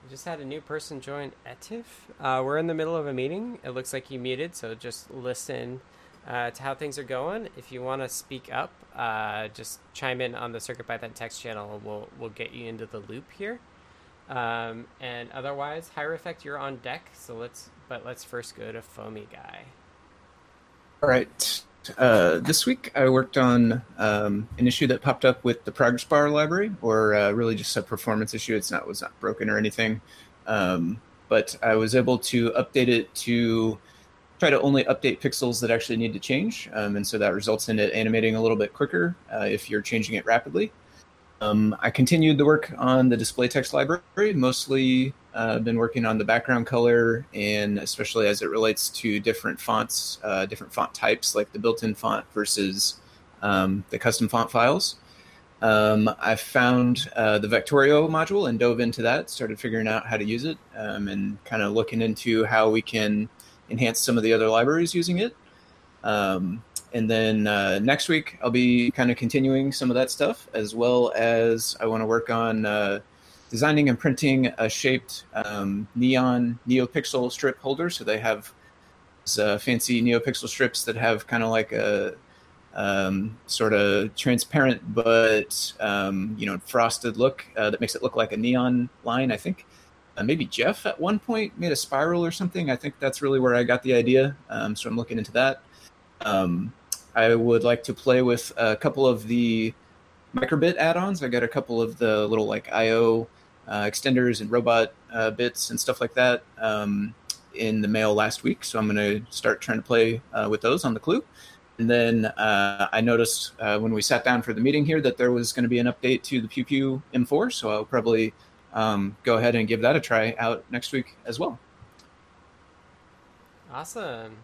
We just had a new person join Etif. Uh, we're in the middle of a meeting. It looks like you muted, so just listen uh, to how things are going. If you want to speak up, uh, just chime in on the CircuitPython text channel. We'll we'll get you into the loop here. Um, and otherwise, Hierophect, you're on deck. So let's but let's first go to Foamy Guy. All right. Uh, this week I worked on um, an issue that popped up with the Progress Bar library, or uh, really just a performance issue. It's not was not broken or anything, um, but I was able to update it to try to only update pixels that actually need to change. Um, and so that results in it animating a little bit quicker uh, if you're changing it rapidly. Um, I continued the work on the display text library, mostly uh, been working on the background color and especially as it relates to different fonts, uh, different font types like the built-in font versus um, the custom font files. Um, I found uh, the Vectorio module and dove into that, started figuring out how to use it, um, and kind of looking into how we can enhance some of the other libraries using it. Um, and then uh, next week, I'll be kind of continuing some of that stuff, as well as I want to work on uh, designing and printing a shaped um, neon NeoPixel strip holder. So they have uh, fancy NeoPixel strips that have kind of like a um, sort of transparent but um, you know frosted look uh, that makes it look like a neon line. I think uh, maybe Jeff at one point made a spiral or something. I think that's really where I got the idea. Um, so I'm looking into that. Um, I would like to play with a couple of the microbit add-ons. I got a couple of the little like I/O uh, extenders and robot uh, bits and stuff like that um, in the mail last week. So I'm going to start trying to play uh, with those on the Clue. And then uh, I noticed uh, when we sat down for the meeting here that there was going to be an update to the Pew Pew M4. So I'll probably um, go ahead and give that a try out next week as well. Awesome.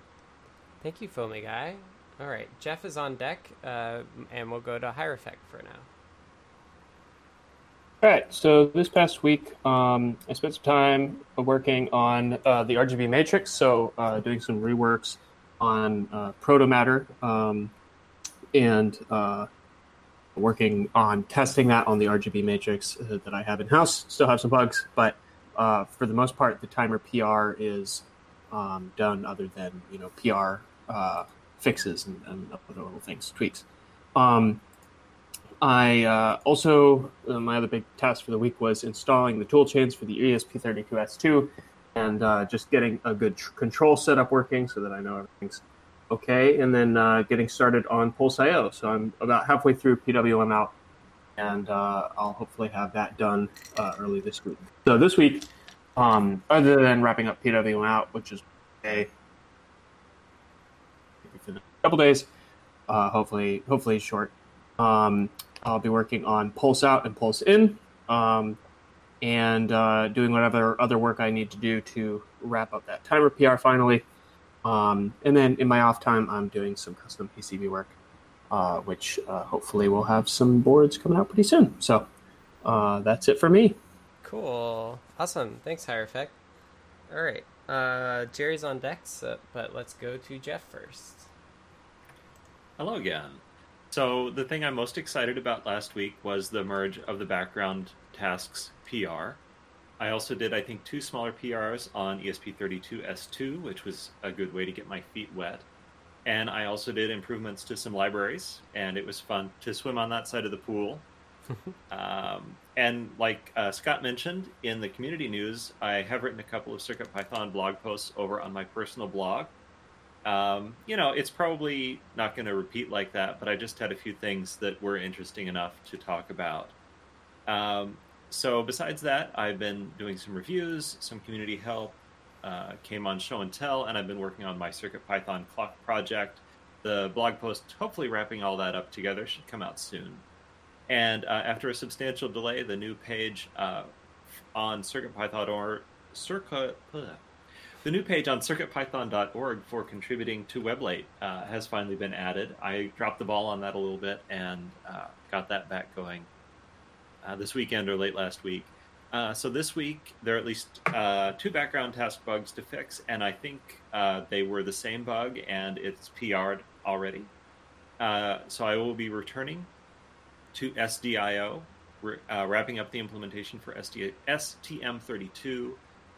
Thank you, Foamy Guy. All right, Jeff is on deck, uh, and we'll go to Hierophect for now. All right, so this past week, um, I spent some time working on uh, the RGB matrix, so uh, doing some reworks on uh, Protomatter um, and uh, working on testing that on the RGB matrix uh, that I have in house. Still have some bugs, but uh, for the most part, the timer PR is um, done. Other than you know PR uh, fixes and, and, other little things, tweaks. Um, I uh, also uh, my other big task for the week was installing the toolchains for the ESP32S2 and uh, just getting a good tr- control setup working so that I know everything's okay, and then uh, getting started on Pulse.io. So I'm about halfway through PWM out and uh, I'll hopefully have that done uh, early this week. So this week, um, other than wrapping up PWM out, which is a couple days, uh, hopefully hopefully short. Um, I'll be working on Pulse Out and Pulse In, um, and uh, doing whatever other work I need to do to wrap up that timer PR finally. Um, and then in my off time, I'm doing some custom PCB work, uh, which uh, hopefully will have some boards coming out pretty soon. So uh, that's it for me. Cool. Awesome. Thanks, Hierophect. All right. Uh, Jerry's on deck, so, but let's go to Jeff first. Hello again. So the thing I'm most excited about last week was the merge of the background tasks PR. I also did, I think, two smaller PRs on E ESP32S2, which was a good way to get my feet wet. And I also did improvements to some libraries, and it was fun to swim on that side of the pool. (laughs) um, and like uh, Scott mentioned in the community news, I have written a couple of CircuitPython blog posts over on my personal blog. Um, you know, it's probably not going to repeat like that, but I just had a few things that were interesting enough to talk about. Um, so, besides that, I've been doing some reviews, some community help, uh, came on show and tell, and I've been working on my CircuitPython clock project. The blog post, hopefully wrapping all that up together, should come out soon. And uh, after a substantial delay, the new page uh, on CircuitPython.org, Circuit. The new page on circuitpython.org for contributing to Weblate uh, has finally been added. I dropped the ball on that a little bit and uh, got that back going uh, this weekend or late last week. Uh, so this week there are at least uh, two background task bugs to fix, and I think uh, they were the same bug, and it's PR'd already. so I will be returning to SDIO, wrapping up the implementation for SD- STM32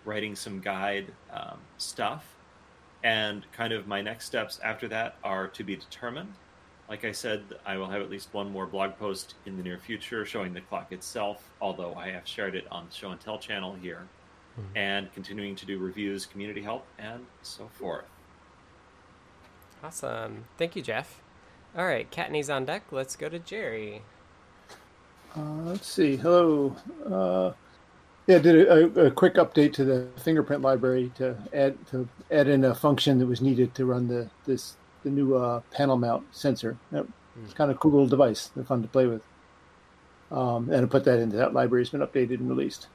writing some guide um, stuff. And kind of my next steps after that are to be determined. Like I said, I will have at least one more blog post in the near future showing the clock itself, although I have shared it on the Show and Tell channel here, mm-hmm. and continuing to do reviews, community help, and so forth. Awesome. Thank you, Jeff. All right, Kattni's on deck. Let's go to Jerry. Uh, let's see. Hello. Uh, yeah, did a, a, quick update to the fingerprint library to add to add in a function that was needed to run the this the new uh, panel mount sensor. It's mm. kind of a cool little device. They're fun to play with. Um, and I put that into that library. It's been updated and released.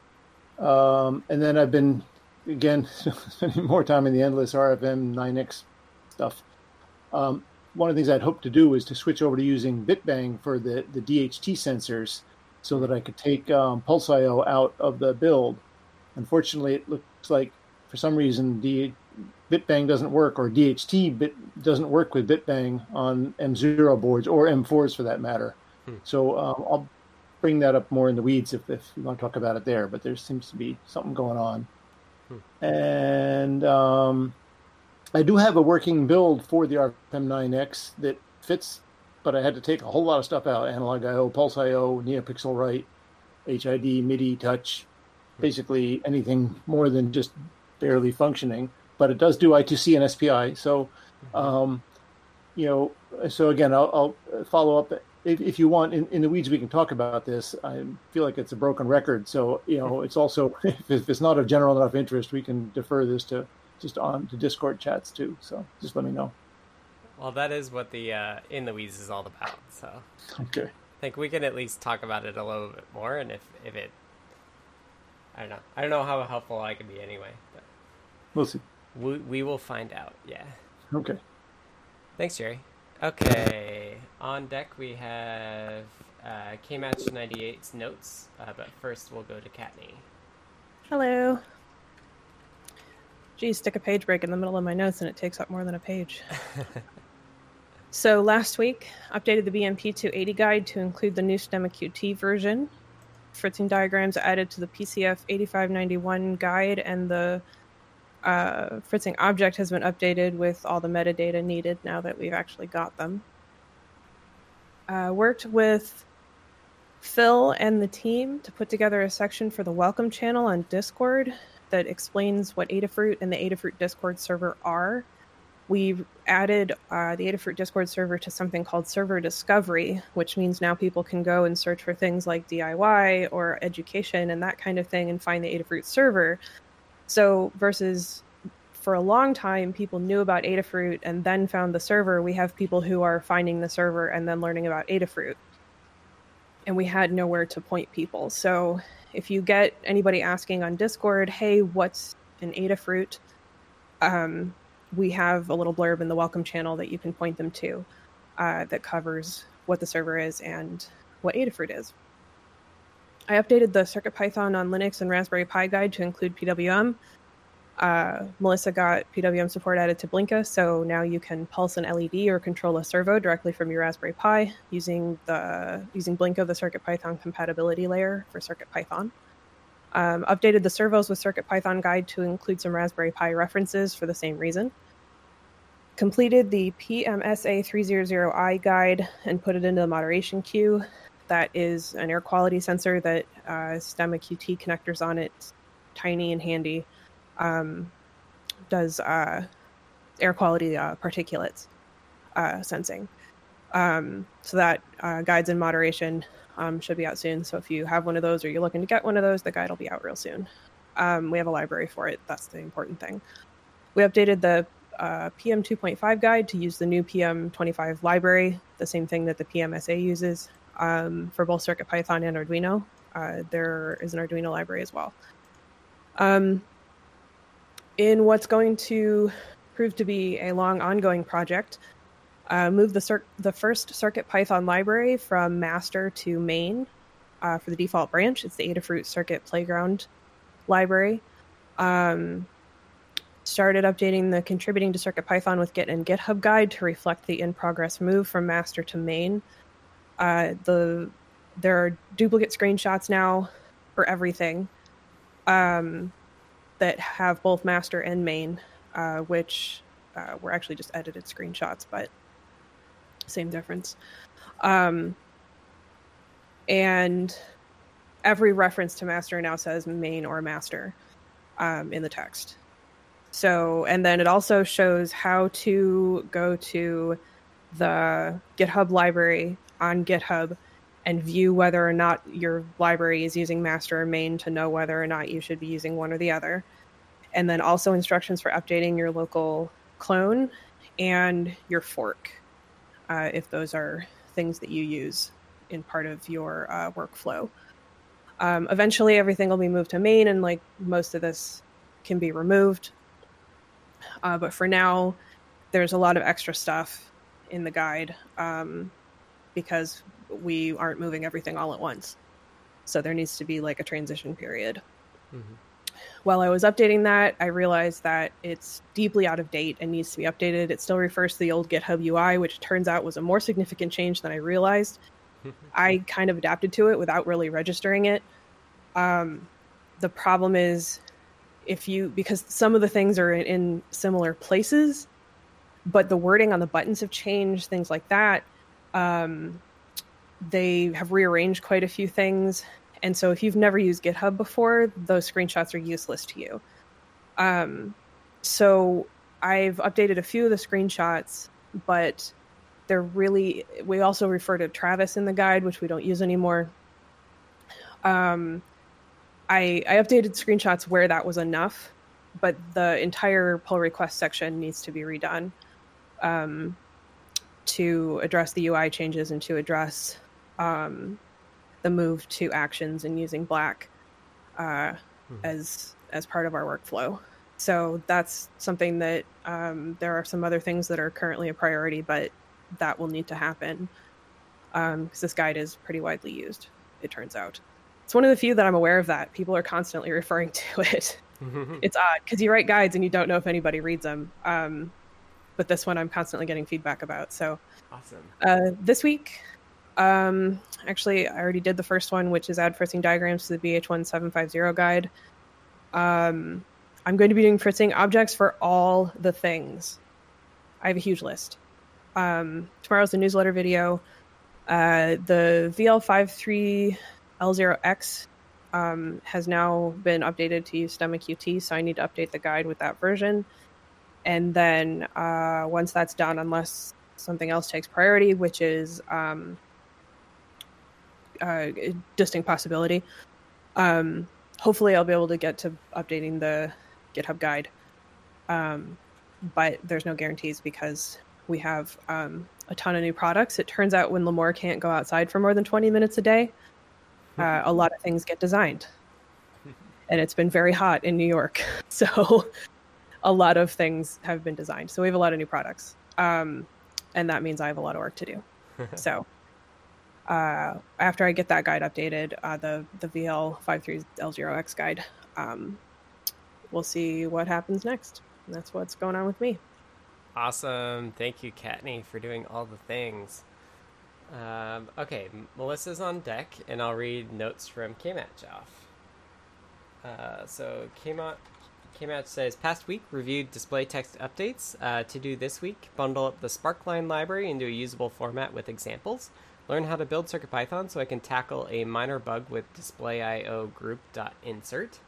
Um, and then I've been again (laughs) spending more time in the endless RFM 9x stuff. Um, one of the things I'd hoped to do was to switch over to using BitBang for the the DHT sensors so that I could take um, Pulse.io out of the build. Unfortunately, it looks like for some reason the Bitbang doesn't work, or DHT bit doesn't work with Bitbang on M0 boards or M4s for that matter. Hmm. So um, I'll bring that up more in the weeds if, if you want to talk about it there. But there seems to be something going on, hmm. and um, I do have a working build for the RFM9X that fits but I had to take a whole lot of stuff out: analog I/O, Pulse I/O, NeoPixel Write, HID, MIDI, Touch, basically anything more than just barely functioning. But it does do I2C and SPI. So, um, you know, so again, I'll, I'll follow up if, if, you want in, in, the weeds. We can talk about this. I feel like it's a broken record. So, you know, it's also (laughs) if it's not of general enough interest, we can defer this to just on to Discord chats too. So, just let me know. Well, that is what the uh, in the weeds is all about. So okay, I think we can at least talk about it a little bit more, and if if it, I don't know, I don't know how helpful I can be anyway, but we'll see. We we will find out. Yeah. Okay. Thanks, Jerry. Okay, on deck we have uh, K-Match 98's notes, uh, but first we'll go to Kattni. Hello. Geez, stick a page break in the middle of my notes and it takes up more than a page. (laughs) So last week, updated the BMP 280 guide to include the new STEMMA QT version. Fritzing diagrams added to the PCF 8591 guide, and the uh, Fritzing object has been updated with all the metadata needed now that we've actually got them. Uh, worked with Phil and the team to put together a section for the welcome channel on Discord that explains what Adafruit and the Adafruit Discord server are we added uh, the Adafruit Discord server to something called Server Discovery, which means now people can go and search for things like DIY or education and that kind of thing and find the Adafruit server. So, versus for a long time, people knew about Adafruit and then found the server, we have people who are finding the server and then learning about Adafruit. And we had nowhere to point people. So, if you get anybody asking on Discord, hey, what's an Adafruit? Um, we have a little blurb in the welcome channel that you can point them to uh, that covers what the server is and what Adafruit is. I updated the CircuitPython on Linux and Raspberry Pi guide to include PWM. Uh, Melissa got PWM support added to Blinka, so now you can pulse an LED or control a servo directly from your Raspberry Pi using the using Blinka, the CircuitPython compatibility layer for CircuitPython. Um, updated the servos with CircuitPython guide to include some Raspberry Pi references for the same reason. Completed the PMSA300i guide and put it into the moderation queue. That is an air quality sensor that uh, STEMMA QT connectors on it, tiny and handy. Um, does uh, air quality uh, particulates uh, sensing. Um, so that uh, guides in moderation um, should be out soon. So if you have one of those or you're looking to get one of those, the guide will be out real soon. Um, we have a library for it. That's the important thing. We updated the uh, PM 2.5 guide to use the new PM 25 library, the same thing that the PMSA uses um, for both CircuitPython and Arduino. Uh, there is an Arduino library as well. Um, in what's going to prove to be a long ongoing project, uh, move the, cir- the first CircuitPython library from master to main uh, for the default branch. It's the Adafruit Circuit Playground library. Um, started updating the contributing to CircuitPython with Git and GitHub guide to reflect the in progress move from master to main. Uh, the there are duplicate screenshots now for everything um, that have both master and main, uh, which uh, were actually just edited screenshots, but same difference. Um, and every reference to master now says main or master um, in the text. So, and then it also shows how to go to the GitHub library on GitHub and view whether or not your library is using master or main to know whether or not you should be using one or the other. And then also instructions for updating your local clone and your fork uh, if those are things that you use in part of your uh, workflow. Um, eventually, everything will be moved to main, and like most of this can be removed. Uh, but for now, there's a lot of extra stuff in the guide um, because we aren't moving everything all at once. So there needs to be like a transition period. Mm-hmm while I was updating that, I realized that it's deeply out of date and needs to be updated. It still refers to the old GitHub UI, which turns out was a more significant change than I realized. (laughs) I kind of adapted to it without really registering it. Um, the problem is if you because some of the things are in, in similar places, but the wording on the buttons have changed, things like that. Um, they have rearranged quite a few things and so if you've never used GitHub before, those screenshots are useless to you. Um, so I've updated a few of the screenshots, but they're really. We also refer to Travis in the guide, which we don't use anymore. Um, I I updated screenshots where that was enough, but the entire pull request section needs to be redone um, to address the UI changes and to address um, the move to actions and using black uh, mm-hmm. as as part of our workflow. So that's something that um, there are some other things that are currently a priority, but that will need to happen because um, this guide is pretty widely used. It turns out it's one of the few that I'm aware of that people are constantly (laughs) referring to it. it's odd because you write guides and you don't know if anybody reads them. Um, but this one I'm constantly getting feedback about. So awesome. Uh, this week um, actually, I already did the first one, which is add fritzing diagrams to the BH1750 guide. Um, I'm going to be doing fritzing objects for all the things. I have a huge list. Um, tomorrow's the newsletter video. Uh, the VL53L0X um, has now been updated to use STEMMA QT, so I need to update the guide with that version. And then uh, once that's done, unless something else takes priority, which is um, uh, a distinct possibility, um, hopefully I'll be able to get to updating the GitHub guide. Um, but there's no guarantees because we have um, a ton of new products. It turns out when Limor can't go outside for more than 20 minutes a day, uh, a lot of things get designed. (laughs) And it's been very hot in New York. (laughs) So a lot of things have been designed. So we have a lot of new products. Um, and that means I have a lot of work to do. (laughs) so uh, after I get that guide updated, uh, the, the VL53L0X guide, um, we'll see what happens next. And that's what's going on with me. Awesome. Thank you, Kattni, for doing all the things. Um, okay, Melissa's on deck, and I'll read notes from Kmatch off. Uh, so Kmatch, Kmatch says, past week reviewed display text updates. Uh, to do this week, bundle up the Sparkline library into a usable format with examples. Learn how to build CircuitPython so I can tackle a minor bug with display.io group.insert.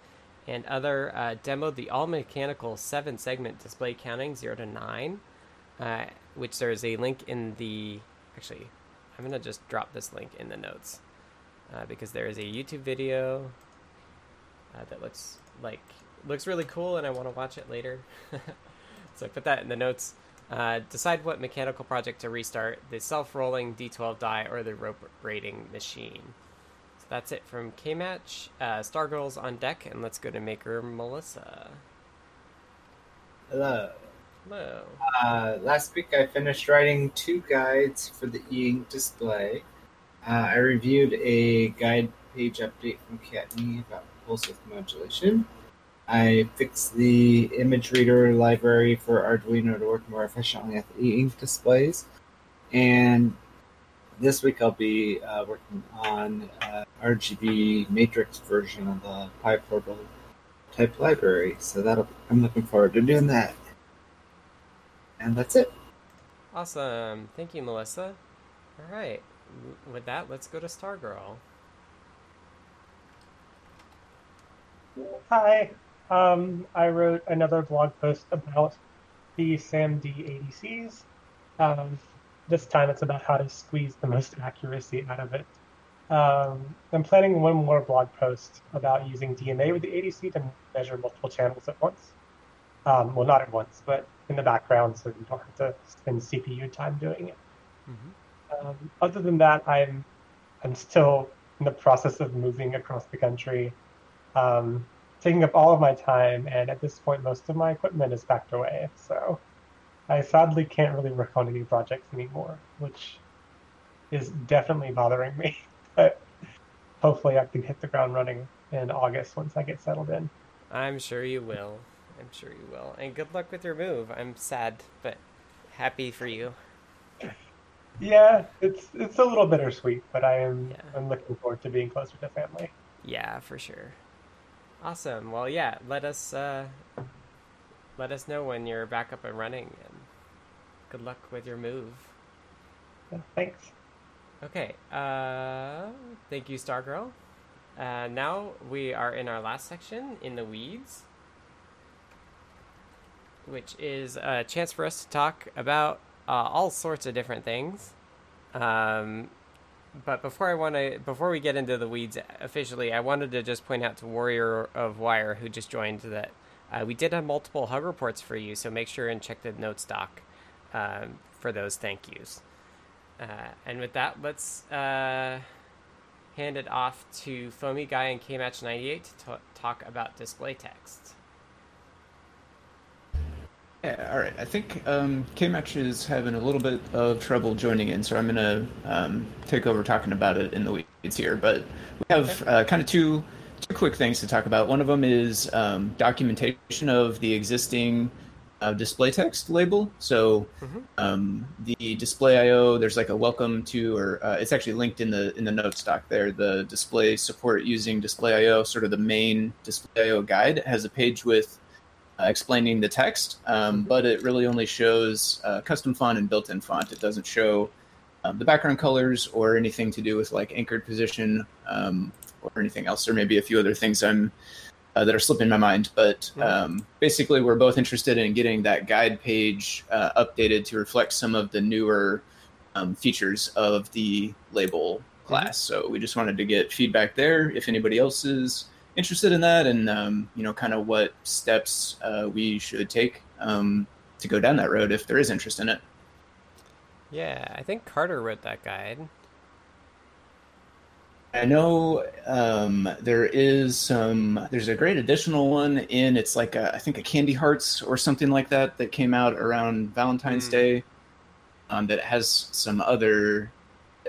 And other uh, demoed the all mechanical seven segment display counting 0 to 9, uh, which there is a link in the. Actually, I'm to just drop this link in the notes uh, because there is a YouTube video uh, that looks like looks really cool and I want to watch it later. (laughs) so I put that in the notes. Uh, decide what mechanical project to restart the self rolling D12 die or the rope braiding machine. So that's it from Kmatch. Uh, Stargirl's on deck, and let's go to Maker Melissa. Hello. Hello. Uh, last week I finished writing two guides for the e ink display. Uh, I reviewed a guide page update from Kattni about pulse width modulation. I fixed the image reader library for Arduino to work more efficiently at the e ink displays. And this week I'll be uh, working on uh, RGB matrix version of the PyPortal type library. So that'll I'm looking forward to doing that. And that's it. Awesome. Thank you, Melissa. All right. With that, let's go to Stargirl. Hi. Um, I wrote another blog post about the SAMD ADCs. Um, this time it's about how to squeeze the most accuracy out of it. Um, I'm planning one more blog post about using DMA with the ADC to measure multiple channels at once. Um, well, not at once, but in the background so you don't have to spend CPU time doing it. Mm-hmm. Um, other than that, I'm I'm still in the process of moving across the country, um, taking up all of my time, and at this point, most of my equipment is packed away. So I sadly can't really work on any projects anymore, which is definitely bothering me. (laughs) but hopefully, I can hit the ground running in August once I get settled in. I'm sure you will. I'm sure you will. And good luck with your move. I'm sad, but happy for you. Yeah, it's it's a little bittersweet, but I am Yeah. I'm looking forward to being closer to family. Yeah, for sure. Awesome. Well, yeah. Let us uh, let us know when you're back up and running, and good luck with your move. Yeah, thanks. Okay. Uh, thank you, Stargirl. Uh, now we are in our last section in the weeds, which is a chance for us to talk about uh, all sorts of different things. Um, but before I want to, before we get into the weeds officially, I wanted to just point out to Warrior of Wire, who just joined, that uh, we did have multiple hug reports for you. So make sure and check the notes doc um, for those thank yous. Uh, and with that, let's uh, hand it off to Foamy Guy and KMatch98 to ta- talk about display text. Yeah, all right. I think um, K-Match is having a little bit of trouble joining in, so I'm going to um, take over talking about it in the weeds here. But we have uh, kind of two, two quick things to talk about. One of them is um, documentation of the existing uh, display text label. So um, the display IO, there's like a welcome to, or uh, it's actually linked in the in the notes doc there. The display support using display IO, sort of the main display IO guide, has a page with explaining the text, um, but it really only shows uh, custom font and built-in font. It doesn't show um, the background colors or anything to do with like anchored position um, or anything else, There may be a few other things I'm uh, that are slipping my mind. But um, basically, we're both interested in getting that guide page uh, updated to reflect some of the newer um, features of the label class. So we just wanted to get feedback there. If anybody else is interested in that, and um, you know, kind of what steps uh, we should take um, to go down that road if there is interest in it. Yeah, I think Carter wrote that guide. I know um, there is some. There's a great additional one in. It's like a, I think a Candy Hearts or something like that that came out around Valentine's Mm. Day. Um, that has some other.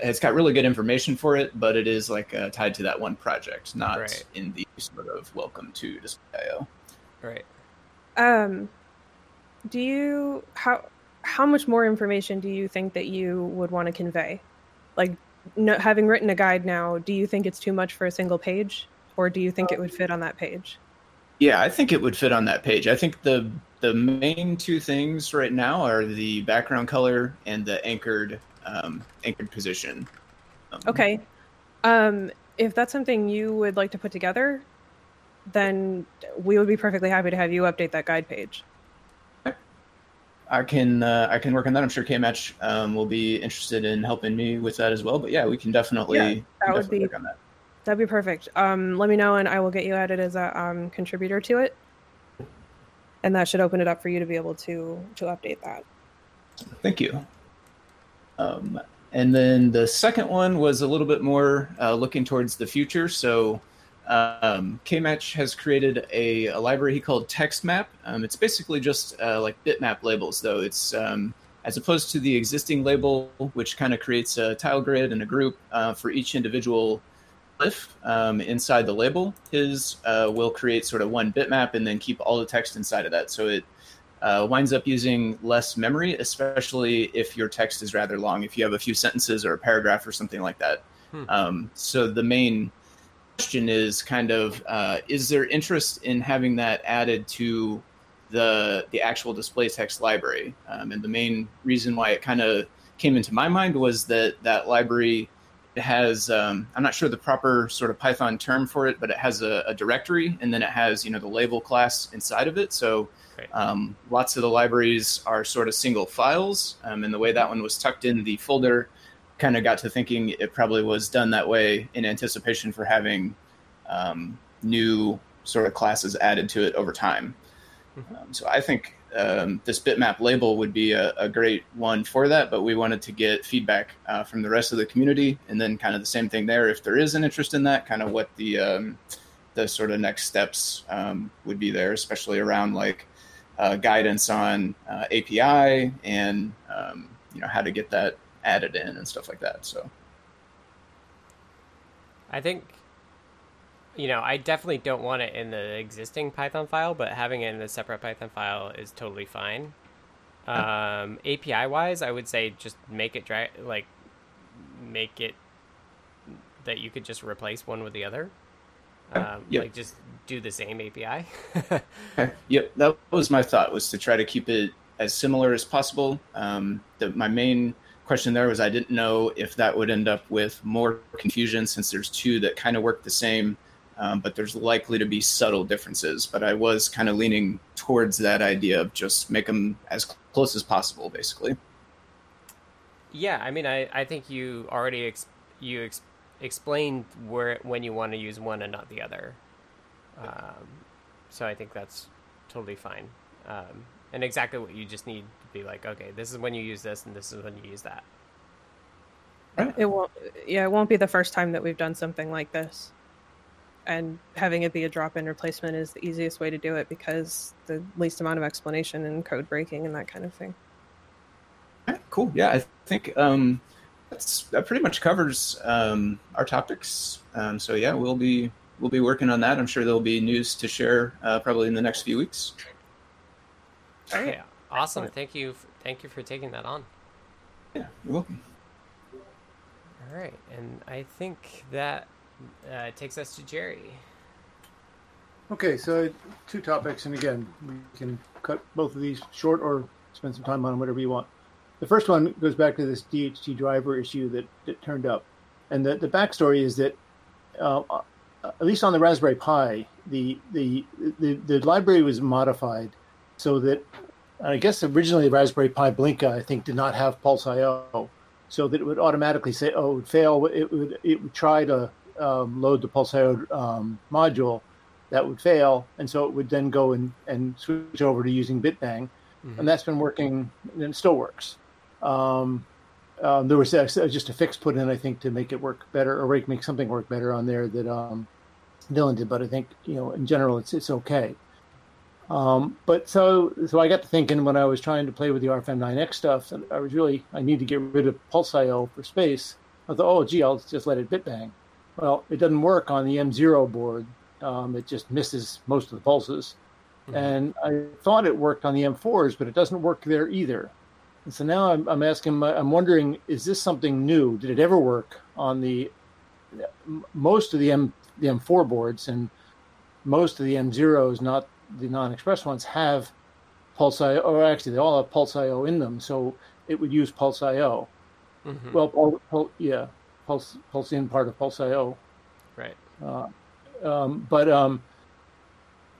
It's got really good information for it, but it is like uh, tied to that one project, not Right. in the sort of welcome to Display.io. Right. Um, do you how how much more information do you think that you would want to convey? Like, no, having written a guide now, do you think it's too much for a single page, or do you think it would fit on that page? Yeah, I think it would fit on that page. I think the the main two things right now are the background color and the anchored um, anchored position. Um, Okay. Um, if that's something you would like to put together, then we would be perfectly happy to have you update that guide page. I can uh, I can work on that. I'm sure KMatch um, will be interested in helping me with that as well. But yeah, we can definitely, Yeah, that can would definitely be- work on that. That'd be perfect. Um, let me know, and I will get you added as a um, contributor to it, and that should open it up for you to be able to to update that. Thank you. Um, and then the second one was a little bit more uh, looking towards the future. So um, KMatch has created a, a library he called TextMap. Um, it's basically just uh, like bitmap labels, though. It's um, as opposed to the existing label, which kind of creates a tile grid and a group uh, for each individual glyph um, inside the label. His uh, will create sort of one bitmap and then keep all the text inside of that. So it uh, winds up using less memory, especially if your text is rather long, if you have a few sentences or a paragraph or something like that. Hmm. Um, so the main question is kind of uh, is there interest in having that added to the the actual display text library? Um, and the main reason why it kind of came into my mind was that that library has um, I'm not sure the proper sort of Python term for it, but it has a, a directory and then it has you know the label class inside of it. So um, lots of the libraries are sort of single files, um, and the way that one was tucked in the folder, kind of got to thinking it probably was done that way in anticipation for having um, new sort of classes added to it over time. Um, so I think um, this bitmap label would be a, a great one for that, but we wanted to get feedback uh, from the rest of the community, and then kind of the same thing there. If there is an interest in that, kind of what the um, the sort of next steps um, would be there, especially around like uh, guidance on uh, API and um, you know how to get that added in and stuff like that. So I think, you know, I definitely don't want it in the existing Python file, but having it in a separate Python file is totally fine. Um, API wise, I would say just make it dry, like make it that you could just replace one with the other. Um, Yep. Like just do the same API. (laughs) Okay. Yep, that was my thought was to try to keep it as similar as possible. Um, the, my main question there was I didn't know if that would end up with more confusion since there's two that kind of work the same, um, but there's likely to be subtle differences. But I was kind of leaning towards that idea of just make them as close as possible, basically. Yeah, I mean, I, I think you already ex- you ex- explained where when you want to use one and not the other. Um, so I think that's totally fine. Um, and exactly what you just need to be like, okay, this is when you use this, and this is when you use that. It won't. Yeah, it won't be the first time that we've done something like this. And having it be a drop-in replacement is the easiest way to do it because the least amount of explanation and code breaking and that kind of thing. Cool. Yeah, I think um, that's that pretty much covers um, our topics. Um, so yeah, we'll be we'll be working on that. I'm sure there'll be news to share uh, probably in the next few weeks. Okay, awesome. Thank you. Thank you for taking that on. Yeah, you're welcome. All right, and I think that uh, takes us to Jerry. Okay, so two topics, and again, we can cut both of these short or spend some time on them, whatever you want. The first one goes back to this DHT driver issue that, that turned up. And the, the backstory is that uh, at least on the Raspberry Pi, the the the, the library was modified so that I guess originally the Raspberry Pi Blinka I think did not have Pulse IO, so that it would automatically say, "Oh, it would fail." It would it would try to um, load the Pulse IO um, module, that would fail, and so it would then go and, and switch over to using Bitbang, Mhm. and that's been working, and it still works. Um, um, there was just a fix put in, I think, to make it work better, or make make something work better on there that um, Dylan did. But I think you know, in general, it's it's okay. Um, but so so I got to thinking when I was trying to play with the RFM9X stuff, that I was really I need to get rid of Pulse IO for space. I thought, oh gee, I'll just let it bit bang. Well, it doesn't work on the M0 board. Um, it just misses most of the pulses. And I thought it worked on the M4s, but it doesn't work there either. And so now I'm, I'm asking, I'm wondering, is this something new? Did it ever work on the most of the M the M4 boards and most of the M0s, not the non-express ones, have Pulse IO, or actually they all have Pulse IO in them, so it would use Pulse IO. Mhm. Well, Pul- Pul- yeah, Pulse Pulse in part of Pulse IO. Right. Uh, um, but um,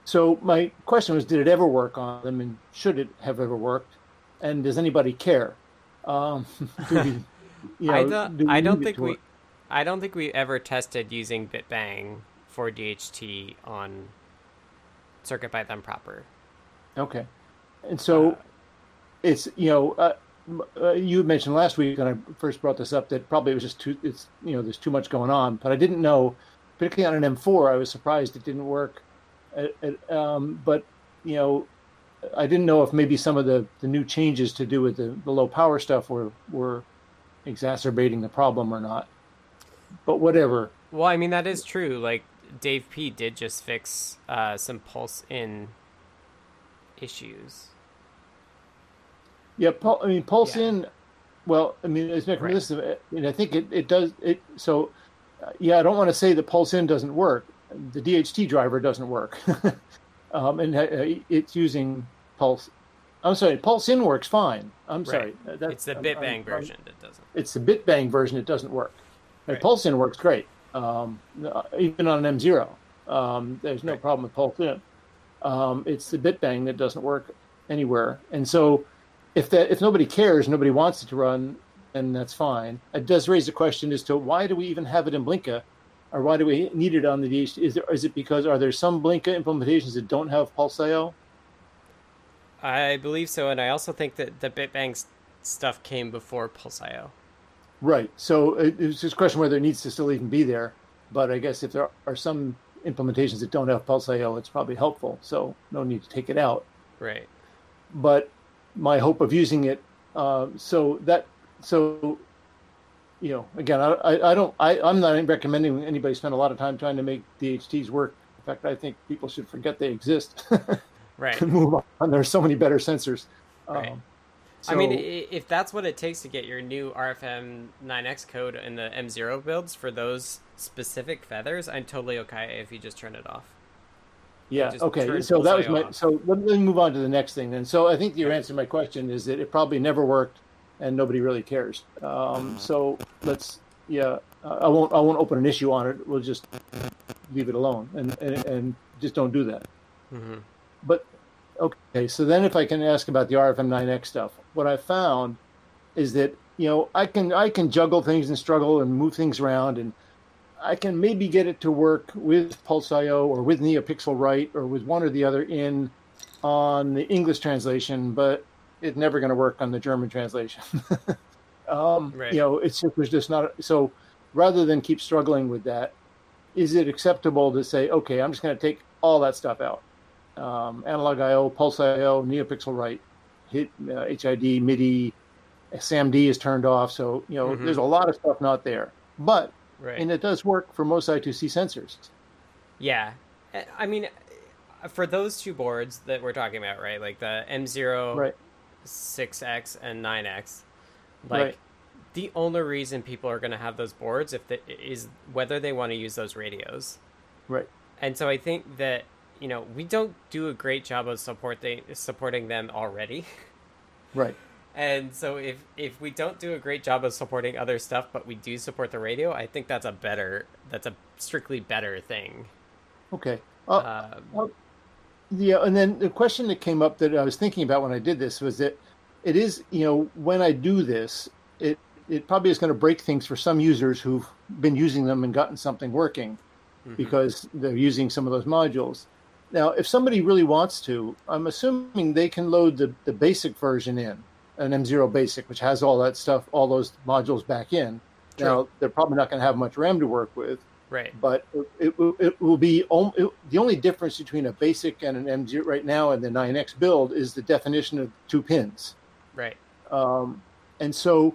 so my question was, did it ever work on them, and should it have ever worked? And does anybody care? Um, (laughs) do we, you know, I don't. do I don't think we. I don't think we ever tested using Bitbang for DHT on CircuitPython proper. Okay, and so it's you know uh, uh, you mentioned last week when I first brought this up that probably it was just too it's you know there's too much going on, but I didn't know, particularly on an M4, I was surprised it didn't work. Uh, uh, um, but you know, I didn't know if maybe some of the, the new changes to do with the, the low power stuff were were exacerbating the problem or not. But whatever. Well, I mean that is true. Like Dave P did just fix uh, some pulse in issues. Yeah, Pul- I mean, Pulse in. Well, I mean, it's this. I mean, I think it, it does it. So, yeah, I don't want to say that Pulse in doesn't work. The DHT driver doesn't work, (laughs) um, and uh, it's using Pulse. I'm sorry, Pulse in works fine. I'm sorry. Right. That- it's the I'm- Bitbang I'm- version that doesn't. It's the Bitbang version. It doesn't work. Right. Right. Pulse in works great. Um, uh, even on an M0, um, there's no problem with Pulse in. Um, it's the Bitbang that doesn't work anywhere. And so, if that if nobody cares, nobody wants it to run, then that's fine. It does raise the question as to why do we even have it in Blinka, or why do we need it on the DHT? Is there is it because are there some Blinka implementations that don't have Pulse IO? I believe so, and I also think that the Bitbang stuff came before Pulse.io. Right. So it- it's just a question whether it needs to still even be there. But I guess if there are some implementations that don't have Pulse IO, it's probably helpful. So no need to take it out. Right. But my hope of using it, uh, so that so you know, again, I, I, don't, I, I'm not recommending anybody spend a lot of time trying to make DHTs work. In fact, I think people should forget they exist. (laughs) Right. and move on. There's so many better sensors. Right. Um, I mean, if that's what it takes to get your new RFM 9X code in the M0 builds for those specific feathers, I'm totally okay if you just turn it off. Yeah. Okay. So that was my. off. So let me move on to the next thing then. So I think your answer to my question is that it probably never worked, and nobody really cares. Um, so let's. Yeah. I won't. I won't open an issue on it. We'll just leave it alone, and and, and just don't do that. Mm-hmm. But okay, so then if I can ask about the RFM9X stuff, what I found is that you know I can I can juggle things and struggle and move things around and I can maybe get it to work with Pulse.io or with NeoPixel Write or with one or the other in on the English translation, but it's never going to work on the German translation. (laughs) um, Right. You know, it's just, there's just not so. Rather than keep struggling with that, is it acceptable to say, okay, I'm just going to take all that stuff out? Um, analog I/O, Pulse I/O, NeoPixel Write, hit uh, HID, MIDI, SAMD is turned off, so you know Mhm. there's a lot of stuff not there, but Right. and it does work for most I2C sensors. Yeah. I mean, uh, for those two boards that we're talking about, right? Like the M0 Right. 6X and 9X. Like Right. the only reason people are going to have those boards if they, is whether they want to use those radios. Right. And so I think that, you know, we don't do a great job of supporting supporting them already. (laughs) Right. and so if if we don't do a great job of supporting other stuff, but we do support the radio, I think that's a better that's a strictly better thing. Okay. Uh, um, yeah, and then the question that came up that I was thinking about when I did this was that it is, you know, when I do this, it it probably is going to break things for some users who've been using them and gotten something working mm-hmm. because they're using some of those modules. Now, if somebody really wants to, I'm assuming they can load the, the basic version in, an M0 basic, which has all that stuff, all those modules back in. True. Now, they're probably not going to have much RAM to work with. Right. But it, it, it will be it, the only difference between a basic and an M0 right now and the 9X build is the definition of two pins. Right. Um, and so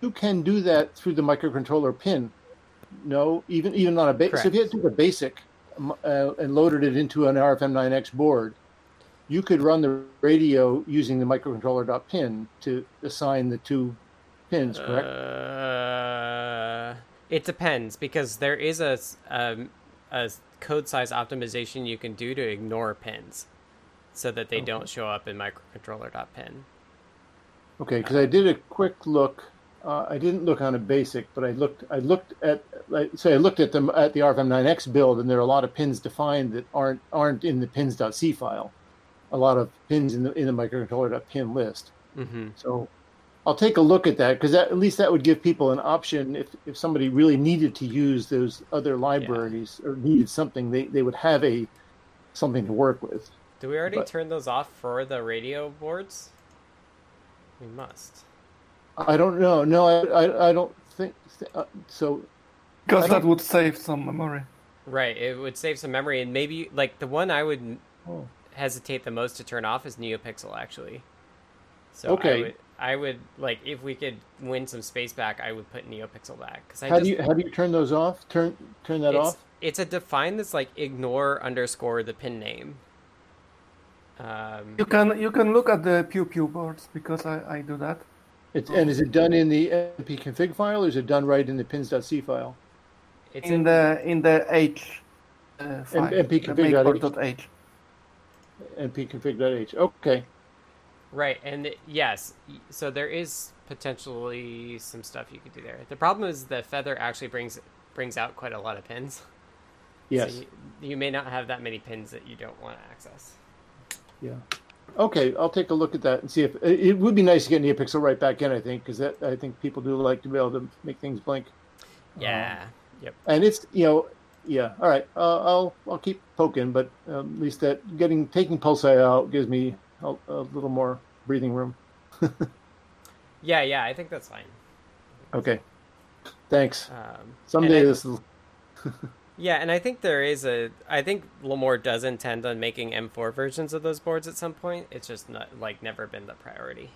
you can do that through the microcontroller pin. No, even even on a basic. So if you had took a basic uh, and loaded it into an RFM9X board, you could run the radio using the microcontroller pin to assign the two pins. Correct. Uh, it depends because there is a um, a code size optimization you can do to ignore pins, so that they okay. don't show up in microcontroller.pin. Okay, because I did a quick look. Uh, I didn't look on a basic, but I looked. I looked at, like, say, I looked at them at the RFM9X build, and there are a lot of pins defined that aren't aren't in the pins.c file. A lot of pins in the in the microcontroller.pin list. Mm-hmm. So I'll take a look at that because at least that would give people an option if, if somebody really needed to use those other libraries yeah. or needed something, they, they would have a something to work with. Do we already but, turn those off for the radio boards? We must. I don't know. No, I, I, I don't think uh, so. Because that would save some memory. Right, it would save some memory, and maybe like the one I would oh. hesitate the most to turn off is NeoPixel, actually. So okay. I would, I would like if we could win some space back, I would put NeoPixel back. Because how just, do you how do you turn those off? Turn turn that it's, off. It's a define that's like ignore underscore the pin name. Um, you can you can look at the PewPew boards because I, I do that. It's, and is it done in the mp config file or is it done right in the pins.c file? It's in, in the in the H uh, file. mp config.h. mp config.h. Okay. Right, and yes, so there is potentially some stuff you could do there. The problem is the feather actually brings brings out quite a lot of pins. (laughs) Yes. So you, you may not have that many pins that you don't want to access. Yeah. Okay, I'll take a look at that and see if it would be nice to get NeoPixel right back in. I think because that I think people do like to be able to make things blink. Yeah. Um, yep. And it's you know yeah all right uh, I'll I'll keep poking, but um, at least that getting taking Pulse out gives me a, a little more breathing room. (laughs) yeah, yeah, I think that's fine. Okay, thanks. Um, Someday I, this will. (laughs) yeah, and I think there is a. I think Limor does intend on making M4 versions of those boards at some point. It's just not like never been the priority.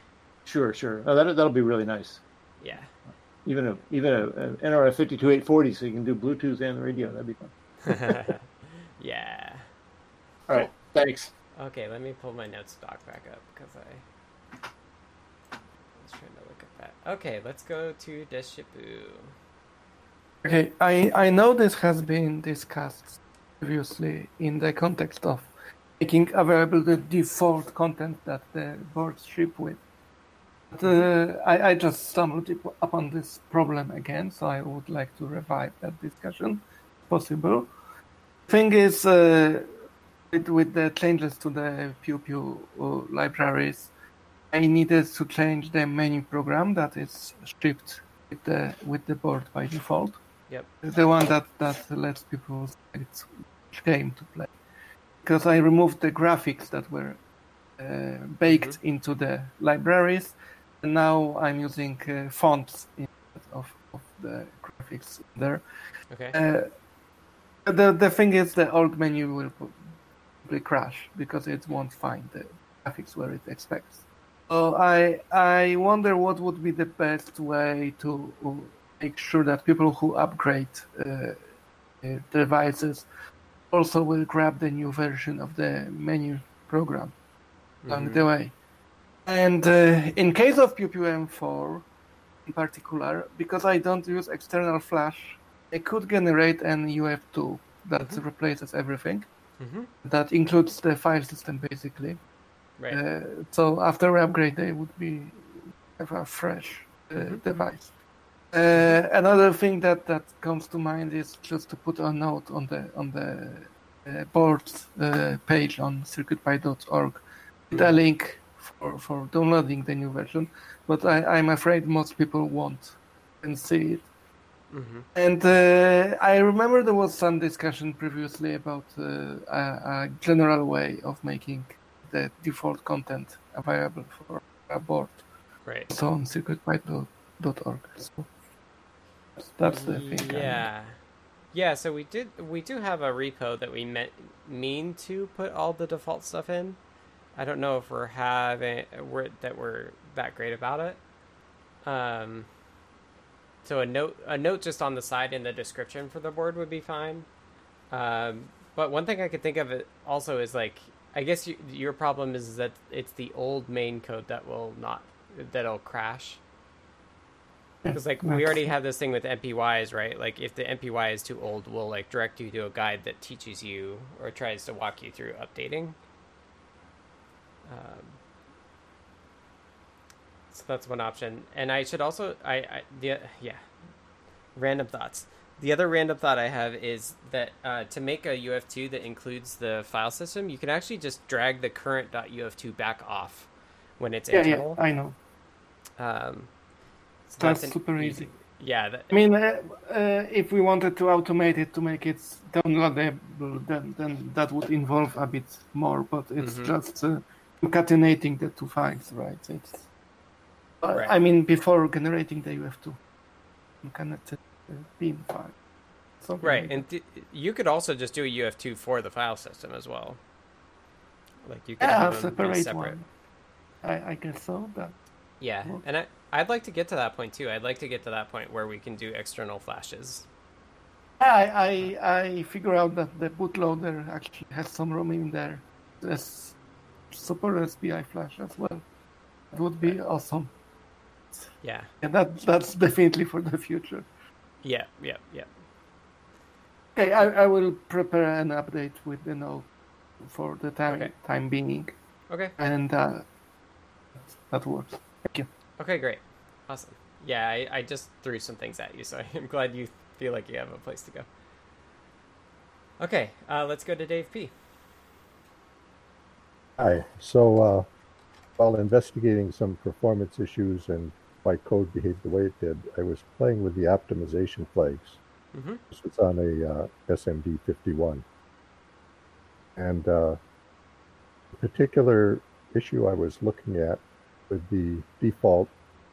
Sure, sure. Oh, that that'll be really nice. Yeah. Even a even a, a NRF fifty two eight forty, so you can do Bluetooth and the radio. That'd be fun. (laughs) yeah. All right. Thanks. Okay, let me pull my notes doc back up because I was trying to look at that. Okay, let's go to Deshipu. Okay, I, I know this has been discussed previously in the context of making available the default content that the boards ship with. But uh, I, I just stumbled upon this problem again, so I would like to revive that discussion, possible. Thing is, uh, with, with the changes to the PewPew uh, libraries, I needed to change the menu program that is shipped with the with the board by default. Yep. The one that, that lets people select which game to play. Because I removed the graphics that were uh, baked mm-hmm. into the libraries, and now I'm using uh, fonts instead of, of the graphics there. Okay. Uh, the the thing is, the old menu will simply crash because it won't find the graphics where it expects. So I I wonder what would be the best way to make sure that people who upgrade uh, uh, devices also will grab the new version of the menu program along mm-hmm. the way. And uh, in case of PewPewM4 in particular, because I don't use external flash, I could generate an UF2 that mm-hmm. replaces everything. Mm-hmm. That includes the file system basically. Right. Uh, so after upgrade, they would be have a fresh uh, device. Uh, another thing that, that comes to mind is just to put a note on the on the uh, board uh, page on circuitpy.org with a link for, for downloading the new version. But I, I'm afraid most people won't and see it. Mm-hmm. And uh, I remember there was some discussion previously about uh, a, a general way of making the default content available for a board. Right. So on circuitpy.org. So that's the thing. Yeah. Yeah, so we did we do have a repo that we meant mean to put all the default stuff in. I don't know if we're having we're that we're that great about it. Um so a note a note just on the side in the description for the board would be fine. Um but one thing I could think of it also is like I guess you, your problem is that it's the old main code that will not that'll crash. Because like we already have this thing with MPYs, right? Like if the MPY is too old, we'll like direct you to a guide that teaches you or tries to walk you through updating. Um, so that's one option. And I should also I, I the yeah, random thoughts. The other random thought I have is that uh, to make a UF2 that includes the file system, you can actually just drag the current .uf2 back off when it's Yeah, internal. yeah, I know. Um, so That's an super easy. Yeah, that, I mean, uh, uh, if we wanted to automate it to make it downloadable, then then that would involve a bit more. But it's Mhm. just uh, concatenating the two files, right? It's. uh, Right. I mean, before generating the UF2, you uh, file. Something right, like and th- you could also just do a UF2 for the file system as well. Like you could Yeah, have them separate separate. one. I, I guess so. That Yeah, and I, I'd like to get to that point too. I'd like to get to that point where we can do external flashes. I, I I figure out that the bootloader actually has some room in there. There's super SPI flash as well. That would be awesome. Yeah. And that that's definitely for the future. Yeah, yeah, yeah. Okay, I, I will prepare an update with the node for the time time being. Okay. And uh, that works. Thank you. Okay, great. Awesome. Yeah, I, I just threw some things at you, so (laughs) I'm glad you feel like you have a place to go. Okay, uh, let's go to Dave P. Hi. So, uh, while investigating some performance issues and why code behaved the way it did, I was playing with the optimization flags. Mhm. This was on a uh, SAMD51. And uh, the particular issue I was looking at with the default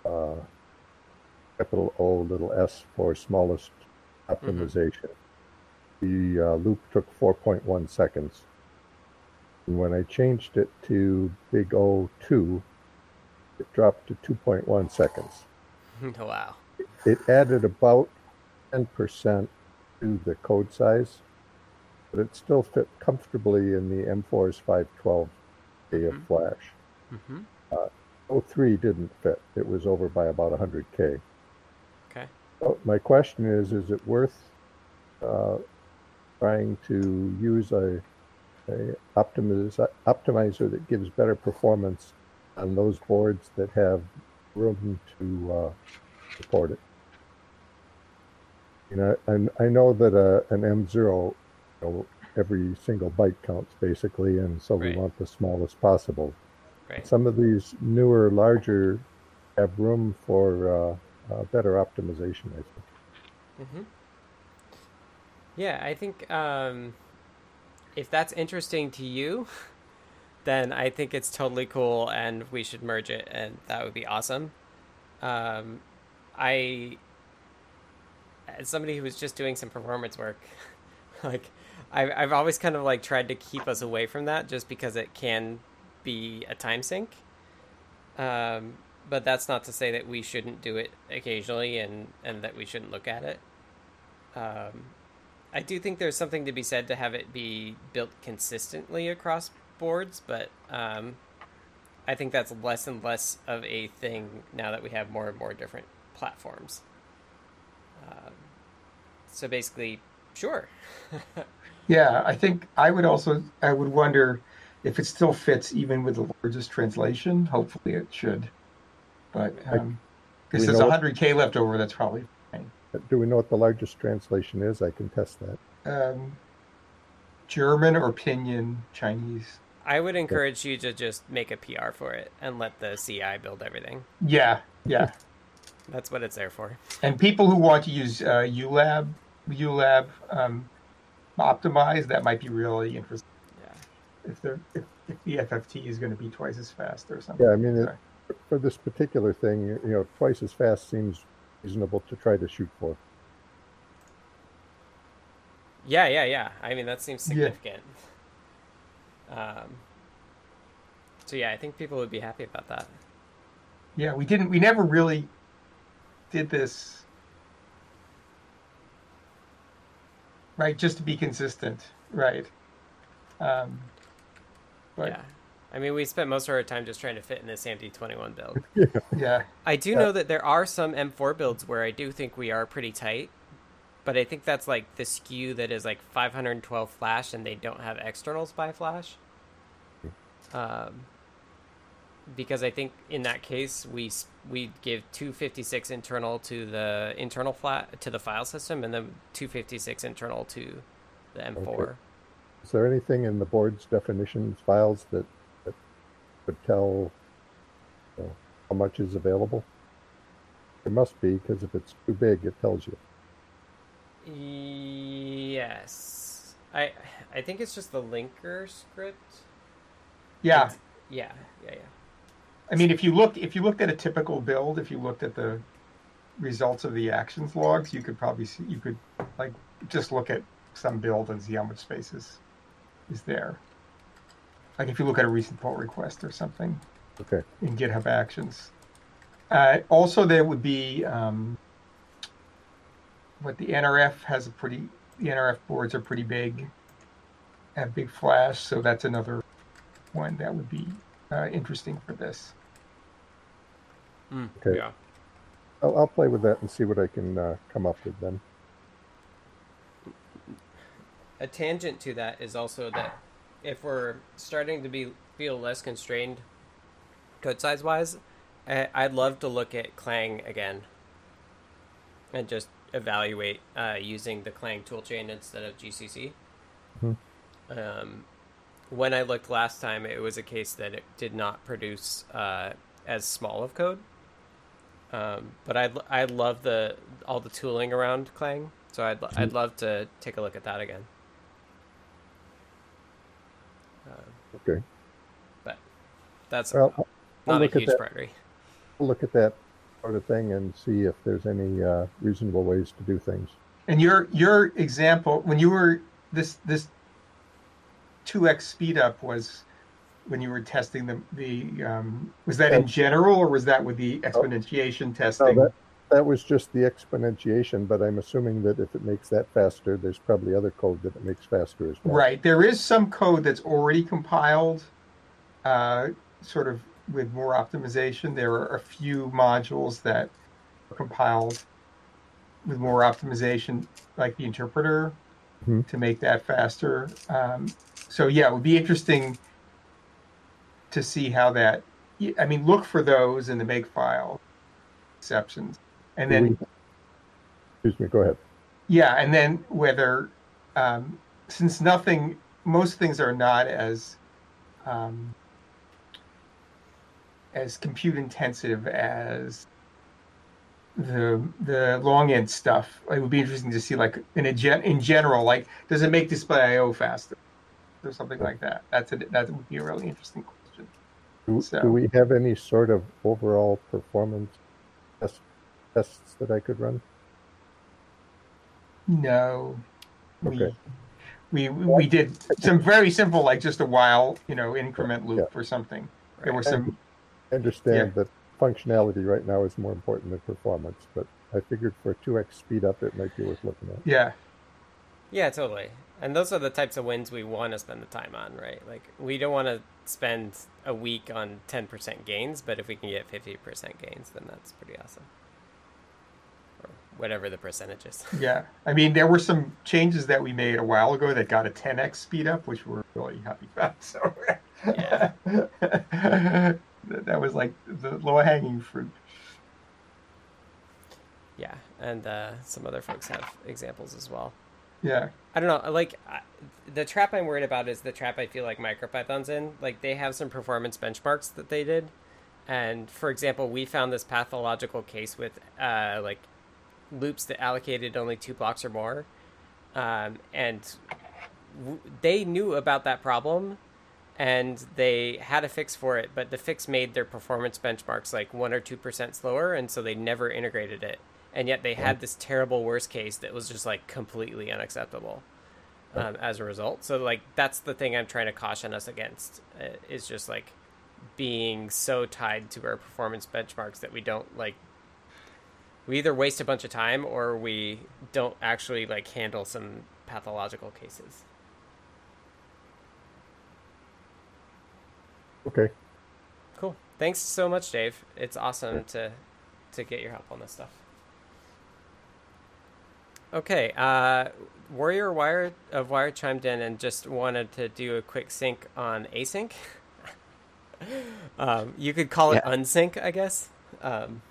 uh, capital O little s for smallest optimization. The uh, loop took 4.1 seconds. And when I changed it to big O2, it dropped to 2.1 seconds. (laughs) wow. It added about 10% to the code size, but it still fit comfortably in the M4's 512K of flash. Mm-hmm. Uh, O3 didn't fit. It was over by about 100K. Okay. So my question is, is it worth uh, trying to use a, a optimiz- optimizer that gives better performance on those boards that have room to uh, support it? You know, and I know that uh, an M0, you know, every single byte counts basically, and so we want the smallest possible. Right. Some of these newer, larger have room for uh, uh, better optimization, I think. Mm-hmm. Yeah, I think um, if that's interesting to you, then I think it's totally cool, and we should merge it, and that would be awesome. Um, I, as somebody who was just doing some performance work, (laughs) like I've I've always kind of like tried to keep us away from that, just because it can be a time sink. Um, but that's not to say that we shouldn't do it occasionally, and and that we shouldn't look at it. Um, I do think there's something to be said to have it be built consistently across boards, but um, I think that's less and less of a thing now that we have more and more different platforms. Um, so basically, sure. (laughs) Yeah, I think I would also I would wonder if it still fits even with the largest translation. Hopefully, it should. But I- um, we there's 100k left over, that's probably fine. Do we know what the largest translation is? I can test that. Um, German or Pinyin Chinese. I would encourage you to just make a PR for it and let the CI build everything. Yeah, yeah. That's what it's there for. And people who want to use uh, ULab, ULab um, optimize, that might be really interesting. Yeah. If the if, if the FFT is going to be twice as fast or something. Yeah, I mean, it, for this particular thing, you you know, twice as fast seems reasonable to try to shoot for. Yeah, yeah, yeah. I mean, that seems Yeah. Significant. Um, so yeah, I think people would be happy about that. Yeah, we didn't. We never really did this, right? Just to be consistent, right? Um, but Yeah. I mean, we spent most of our time just trying to fit in this MD21 build. (laughs) yeah, I do know that there are some M4 builds where I do think we are pretty tight, but I think that's like the SKU that is like 512 flash and they don't have external SPI flash. Um, because I think in that case we we give 256 internal to the internal flat to the file system and then 256 internal to the M4. Okay. Is there anything in the board's definitions files that, that would tell you know, how much is available? There must be, because if it's too big, it tells you. Yes. I I think it's just the linker script. yeah. It's- yeah, yeah, yeah. I mean, if you looked if you looked at a typical build, if you looked at the results of the actions logs, you could probably see you could like just look at some build and see how much space is is there. Like if you look at a recent pull request or something Okay. in GitHub Actions. Uh, also, there would be um, what the NRF has a pretty the NRF boards are pretty big, have big flash, so that's another one that would be uh, interesting for this. Okay. Yeah. I'll, I'll play with that and see what I can uh, come up with then. A tangent to that is also that if we're starting to be feel less constrained code size wise, I, I'd love to look at Clang again and just evaluate uh, using the Clang toolchain instead of GCC. Mhm. Um, when I looked last time, it was a case that it did not produce uh, as small of code. Um, but I I love the all the tooling around Clang, so I'd I'd love to take a look at that again. Um, Okay. but that's Well, I'll- I'll not a huge priority. We'll look at that sort of thing and see if there's any uh, reasonable ways to do things. And your your example when you were this this two x speed up was when you were testing the the um, was that in general or was that with the exponentiation No, testing? that, that was just the exponentiation, but I'm assuming that if it makes that faster, there's probably other code that it makes faster as well. Right. There is some code that's already compiled, uh, sort of with more optimization. There are a few modules that are compiled with more optimization, like the interpreter, Mhm. to make that faster. Um, so yeah, it would be interesting to see how that. I mean, look for those in the makefile exceptions, and then excuse me, go ahead. yeah, and then whether, um, since nothing, most things are not as um, as compute intensive as the the long int stuff. It would be interesting to see, like in a gen, in general, like does it make display I/O faster or something like that? That's a, that would be a really interesting question. Do, So- do we have any sort of overall performance test, tests that I could run? No, Okay. we we did some very simple, like just a while, you know, increment loop or something. There were some. I understand that functionality right now is more important than performance, but I figured for a 2x speed up, it might be worth looking at. Yeah. Yeah, totally. And those are the types of wins we want to spend the time on, right? Like we don't want to spend a week on 10% gains, but if we can get 50% gains, then that's pretty awesome. Or whatever the percentage is. (laughs) Yeah, I mean, there were some changes that we made a while ago that got a 10x speed up, which we're really happy about. So, That, (laughs) that was like the low hanging fruit. Yeah, and uh, some other folks have examples as well. Yeah. I don't know. Like I- the trap I'm worried about is the trap I feel like MicroPython's in. Like they have some performance benchmarks that they did, and for example, we found this pathological case with uh, like loops that allocated only two blocks or more, um, and w- they knew about that problem, and they had a fix for it. But the fix made their performance benchmarks like one or two percent slower, and so they never integrated it. And yet they had this terrible worst case that was just like completely unacceptable um, as a result. So like that's the thing I'm trying to caution us against uh, is just like being so tied to our performance benchmarks that we don't like we either waste a bunch of time or we don't actually like handle some pathological cases. Okay. Cool. Thanks so much, Dave. It's awesome to to get your help on this stuff. Okay, uh, Warrior Wire of Wire chimed in and just wanted to do a quick sync on async. (laughs) um, you could call it Yeah. unsync, I guess. Um,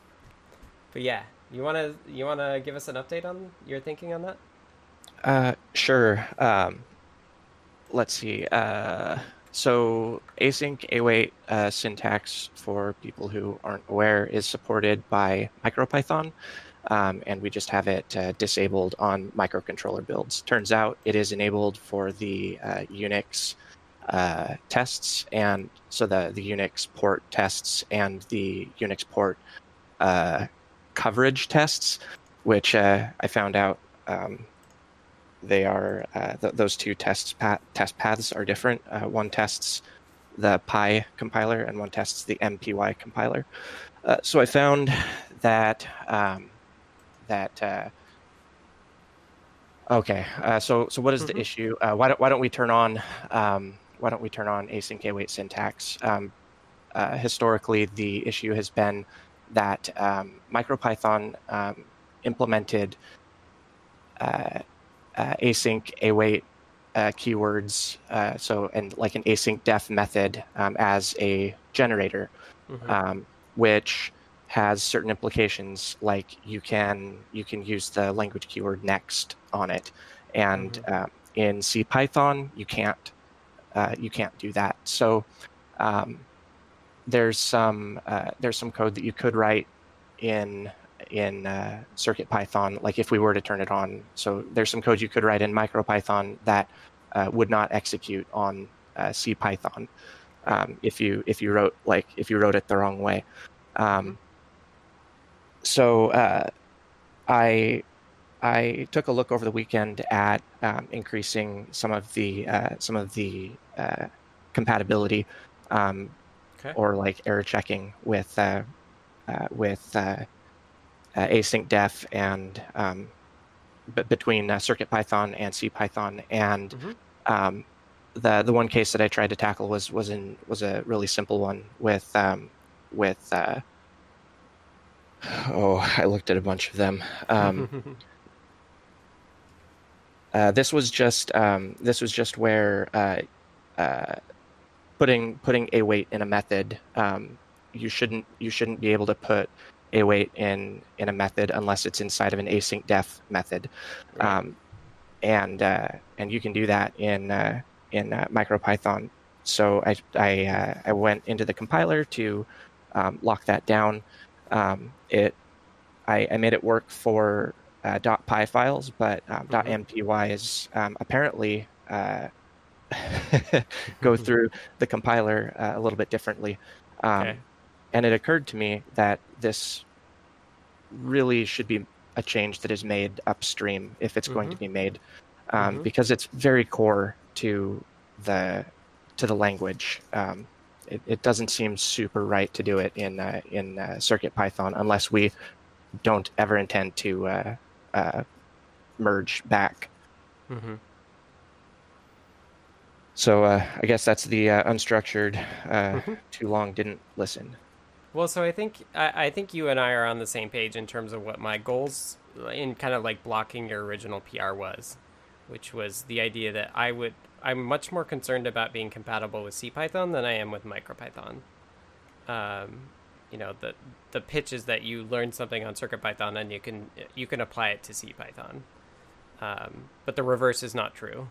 but yeah, you wanna you wanna give us an update on your thinking on that? Uh, sure. Um, let's see. Uh, so async await uh, syntax for people who aren't aware is supported by MicroPython, um, and we just have it uh, disabled on microcontroller builds. Turns out it is enabled for the uh, Unix uh, tests, and so the the Unix port tests and the Unix port uh, coverage tests, which uh, I found out. Um, they are uh, th- those two tests pa- test paths are different. Uh, one tests the Pi compiler and one tests the MPY compiler. Uh, so I found that um, that uh, okay. Uh, so so what is the issue? Uh, why don't why don't we turn on um, why don't we turn on async await syntax? Um, uh, historically, the issue has been that um, MicroPython um, implemented uh, uh, async await uh, keywords, uh, so and like an async def method um, as a generator, Mhm. um, which has certain implications. Like you can you can use the language keyword next on it, and um, in CPython you can't uh, you can't do that. So um, there's some uh, there's some code that you could write in in uh, CircuitPython, like if we were to turn it on. So there's some code you could write in MicroPython that uh, would not execute on uh, CPython um, if you if you wrote like if you wrote it the wrong way. Um, so uh, I I took a look over the weekend at um, increasing some of the uh, some of the uh, compatibility um, Okay. or like error checking with uh, uh, with async def and um, b- between uh, CircuitPython and CPython and um, the the one case that I tried to tackle was was in was a really simple one with um, with uh, (sighs) oh I looked at a bunch of them. Um, (laughs) uh, this was just um, this was just where uh, uh, putting putting await in a method. Um, you shouldn't you shouldn't be able to put await in in a method unless it's inside of an async def method, um, and uh, and you can do that in uh, in uh, MicroPython. So I I uh, I went into the compiler to um, lock that down. Um, it I, I made it work for uh, .py files, but um, .mpy is um, apparently uh, (laughs) go (laughs) through the compiler uh, a little bit differently. Um, Okay. And it occurred to me that this really should be a change that is made upstream if it's going to Mhm. be made, um, Mhm. because it's very core to the to the language. Um, it, it doesn't seem super right to do it in uh, in uh, CircuitPython unless we don't ever intend to uh, uh, merge back. hmm So uh, I guess that's the uh, unstructured. Uh, Mhm. Too long didn't listen. Well, so I think I, I think you and I are on the same page in terms of what my goals in kind of like blocking your original PR was, which was the idea that I would I'm much more concerned about being compatible with CPython than I am with MicroPython. Um, you know, the the pitch is that you learn something on CircuitPython and you can you can apply it to CPython. Um, but the reverse is not true.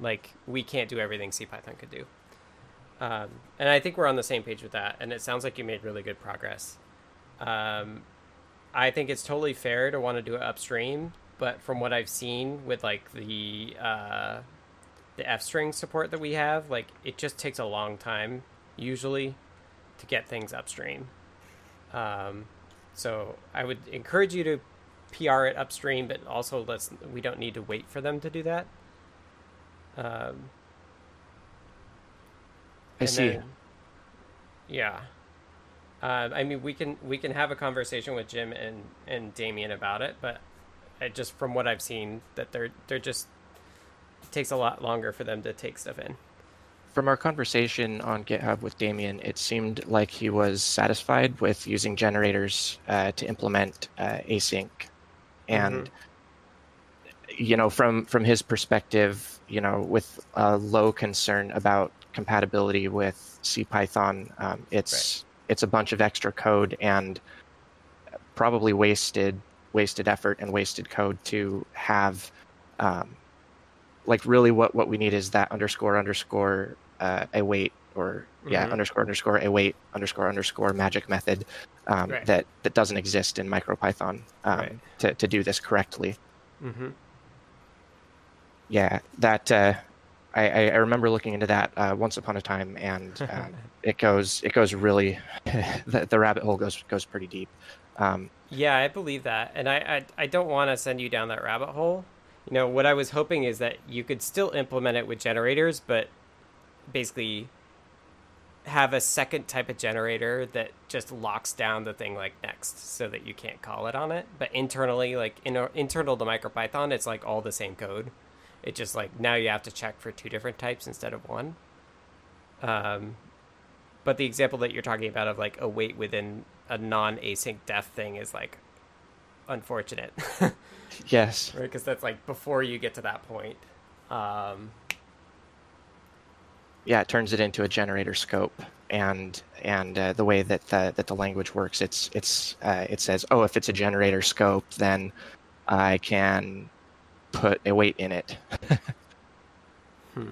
Like we can't do everything CPython could do. Um, and I think we're on the same page with that. And it sounds like you made really good progress. Um, I think it's totally fair to want to do it upstream, but from what I've seen with like the uh, the F string support that we have, like it just takes a long time usually to get things upstream. Um, so I would encourage you to PR it upstream, but also let's we don't need to wait for them to do that. Um, I see. then- yeah. Um, I mean, we can we can have a conversation with Jim and and Damien about it, but I just from what I've seen, that they're they're just it takes a lot longer for them to take stuff in. From our conversation on GitHub with Damien, it seemed like he was satisfied with using generators uh, to implement uh, async, and you know, from from his perspective, you know, with a low concern about compatibility with CPython, um, it's it's a bunch of extra code and probably wasted wasted effort and wasted code to have um, like really what what we need is that underscore underscore uh, await or yeah Mhm. underscore underscore await underscore underscore magic method um, Right. that that doesn't exist in MicroPython um, Right. to to do this correctly. Mm-hmm. Yeah, that uh, I, I I remember looking into that uh, once upon a time, and (laughs) um, it goes it goes really (laughs) the, the rabbit hole goes goes pretty deep. Um, Yeah, I believe that, and I I, I don't want to send you down that rabbit hole. You know, what I was hoping is that you could still implement it with generators, but basically have a second type of generator that just locks down the thing like next, so that you can't call it on it. But internally, like in internal to MicroPython, it's like all the same code. It just like now you have to check for two different types instead of one. Um, but the example that you're talking about of like await within a non-async def thing is like unfortunate. (laughs) Yes. Right, because that's like before you get to that point. Um, yeah, it turns it into a generator scope, and and uh, the way that the that the language works, it's it's uh, it says, oh, if it's a generator scope, then I can put await in it. (laughs) hmm.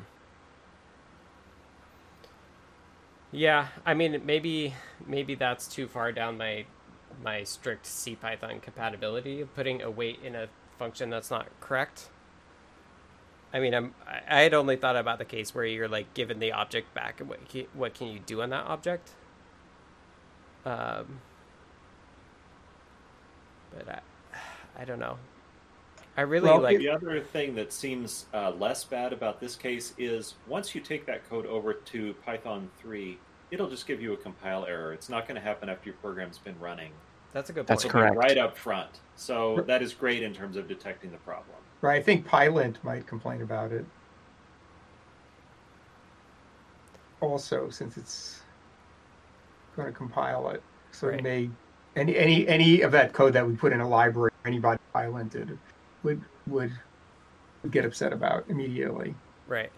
Yeah, I mean maybe maybe that's too far down my my strict C Python compatibility of putting await in a function that's not correct. I mean, I'm I had only thought about the case where you're like given the object back and what what can you do on that object. Um, but I, I don't know. I really well, like the other thing that seems uh, less bad about this case is once you take that code over to Python 3, it'll just give you a compile error. It's not going to happen after your program's been running. That's a good Point. That's correct. Right up front. So that is great in terms of detecting the problem. Right. I think Pylint might complain about it. Also, since it's going to compile it, so Right. it may any any any of that code that we put in a library, anybody Pylinted would would would get upset about immediately. Right.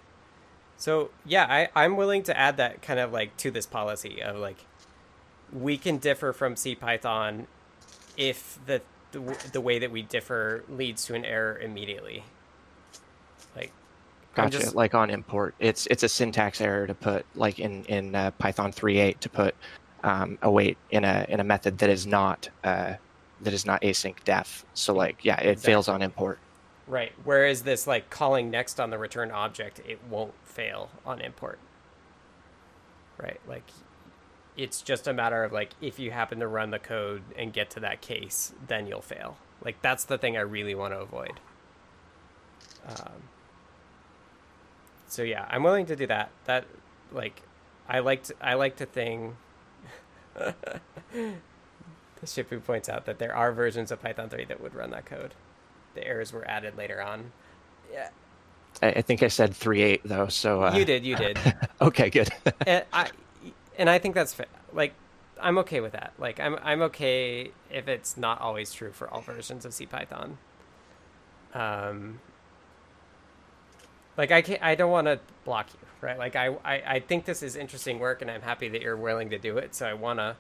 So yeah, I, I'm willing to add that kind of like to this policy of like we can differ from CPython if the the, the way that we differ leads to an error immediately. Like Gotcha. just- Like on import, it's it's a syntax error to put like in in uh, Python 3.8 to put um, await in a in a method that is not uh, that is not async def. So like yeah, it fails on import. Right. Whereas this like calling next on the return object, it won't fail on import. Right. Like it's just a matter of like if you happen to run the code and get to that case, then you'll fail. Like that's the thing I really want to avoid. Um, so yeah, I'm willing to do that. That like I liked I like to think the (laughs) Deshipu points out that there are versions of Python 3 that would run that code. The errors were added later on. Yeah, I, I think I said 3.8 though. So uh, you did, you did. (laughs) okay, good. (laughs) and I and I think that's fa- like I'm okay with that. Like I'm I'm okay if it's not always true for all versions of CPython. Um, like I can't, I don't want to block you, right? Like I, I, I think this is interesting work, and I'm happy that you're willing to do it. So I want to,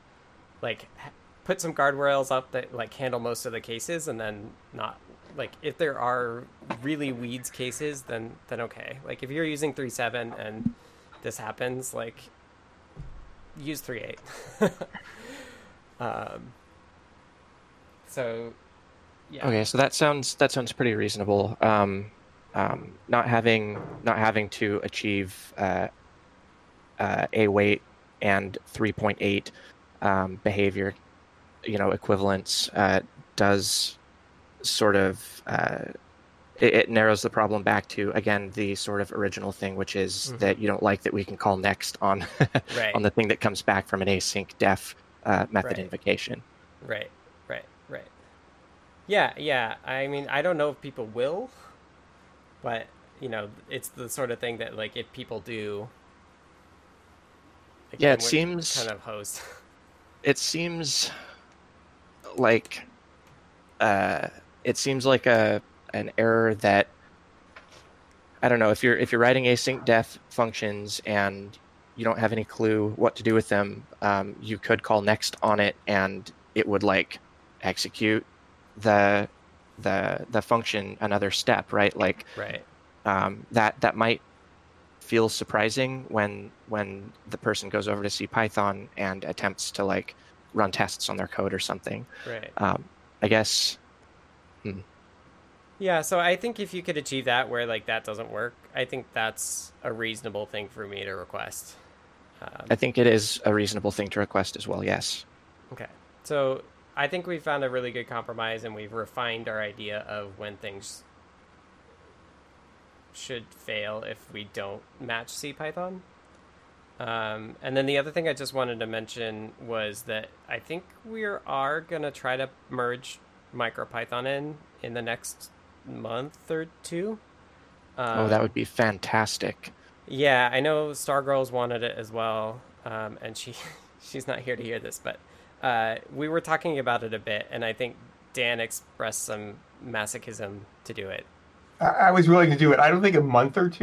like, h- put some guardrails up that like handle most of the cases, and then not like if there are really weeds cases, then then okay. Like if you're using three seven and this happens, like use three eight. (laughs) um. So, yeah. Okay, so that sounds that sounds pretty reasonable. Um, um, not having not having to achieve uh, uh, await and 3.8 um, behavior, you know, equivalence uh, does sort of uh, it, it narrows the problem back to again the sort of original thing, which is Mhm. that you don't like that we can call next on (laughs) Right. on the thing that comes back from an async def uh, method Right. invocation. Right, right, right. Yeah, yeah. I mean, I don't know if people will, but you know, it's the sort of thing that like if people do. like, Yeah, it seems- kind of host. (laughs) it seems like uh, it seems like a an error that I don't know if you're if you're writing async def functions and you don't have any clue what to do with them, um, you could call next on it and it would like execute the the the function another step, right? Like Right. um, that that might feel surprising when when the person goes over to CPython and attempts to like run tests on their code or something. Right. Um, I guess. hmm. Yeah, so I think if you could achieve that where like that doesn't work, I think that's a reasonable thing for me to request. Um, I think it is a reasonable thing to request as well. Yes. Okay. So I think we found a really good compromise and we've refined our idea of when things should fail if we don't match CPython. Um, and then the other thing I just wanted to mention was that I think we are going to try to merge MicroPython in in the next month or two. oh, that would be fantastic. Yeah, I know Stargirls wanted it as well, um, and she (laughs) she's not here to hear this, but uh, we were talking about it a bit, and I think Dan expressed some masochism to do it. I, I was willing to do it. I don't think a month or two,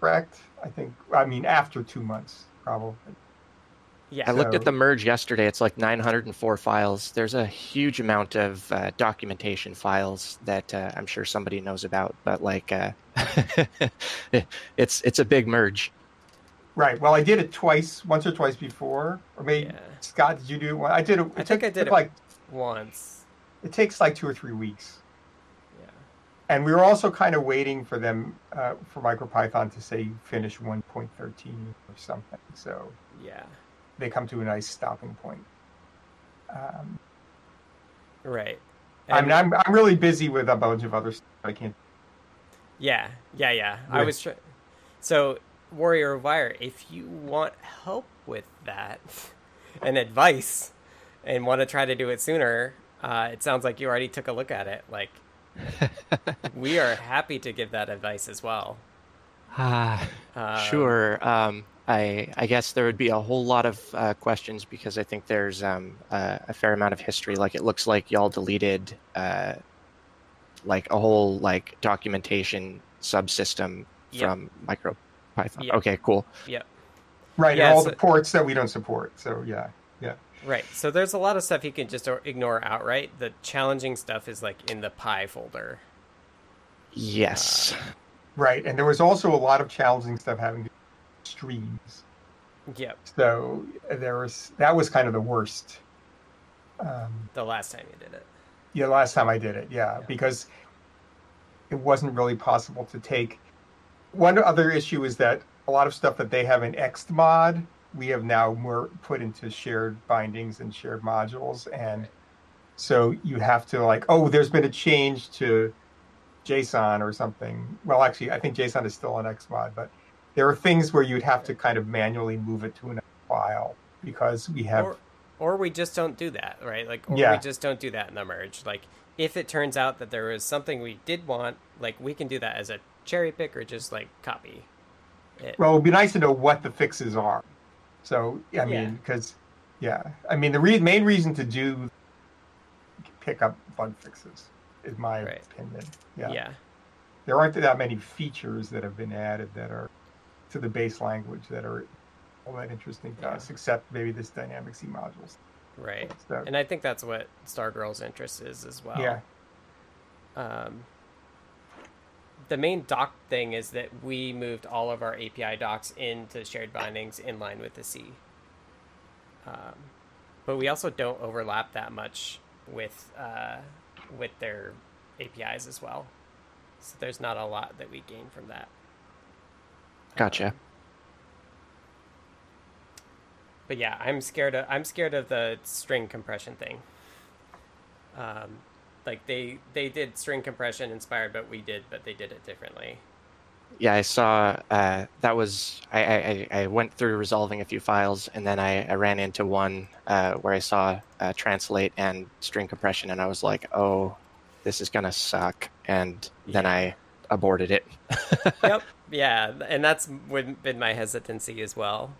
correct? I think, I mean, after two months, probably. Yeah. I looked at the merge yesterday. It's like 904 files. There's a huge amount of uh, documentation files that uh, I'm sure somebody knows about, but like, uh, (laughs) it's it's a big merge. Right. Well, I did it twice, once or twice before. Or maybe, Scott, did you do it? one- I did it. it I took, think I did it like, once. it takes like two or three weeks. And we were also kind of waiting for them, uh, for MicroPython to say finish 1.13 or something. So Yeah. they come to a nice stopping point. Um, Right. I mean, I'm, I'm really busy with a bunch of other stuff. I can't. Yeah, yeah, yeah. I was trying. So, Warrior of Wire, if you want help with that (laughs) and advice, and want to try to do it sooner, uh, it sounds like you already took a look at it. Like, (laughs) we are happy to give that advice as well. Ah, Um, sure. Um, I I guess there would be a whole lot of uh, questions because I think there's um, uh, a fair amount of history. Like it looks like y'all deleted uh, like a whole like documentation subsystem Yep. from MicroPython. Yep. Okay, cool. Yep. Right. Yeah, and all so- the ports that we don't support. So, yeah. Yeah. Right. So there's a lot of stuff you can just ignore outright. The challenging stuff is like in the py folder. Yes. Right. And there was also a lot of challenging stuff having to do with streams. Yep. So there was that was kind of the worst. Um, The last time you did it. yeah, last time I did it, yeah, because it wasn't really possible to take. One other issue is that a lot of stuff that they have in extmod, we have now more put into shared bindings and shared modules, and so you have to like, oh, there's been a change to JSON or something. Well, actually, I think JSON is still on extmod, but there are things where you'd have to kind of manually move it to another file because we have or, or we just don't do that, right? Like, or Yeah. we just don't do that in the merge. Like, if it turns out that there was something we did want, like, we can do that as a cherry pick or just like copy. It. Well, it would be nice to know what the fixes are. So, I mean, because, yeah, I mean, the re- main reason to do pick up bug fixes is my opinion. Yeah. Yeah. There aren't that many features that have been added that are to the base language that are all that interesting to us, except maybe this dynamic C modules. Right. So- And I think that's what Stargirl's interest is as well. Yeah. Um, the main doc thing is that we moved all of our API docs into shared bindings in line with the C. Um, but we also don't overlap that much with uh, with their APIs as well. So there's not a lot that we gain from that. Gotcha. But yeah, I'm scared of I'm scared of the string compression thing. Um, like they they did string compression inspired, but we did, but they did it differently. Yeah, I saw uh, that was I, I, I went through resolving a few files and then I, I ran into one uh, where I saw uh, translate and string compression and I was like, oh, this is gonna suck, and then I aborted it. (laughs) yep. Yeah, and that's been my hesitancy as well.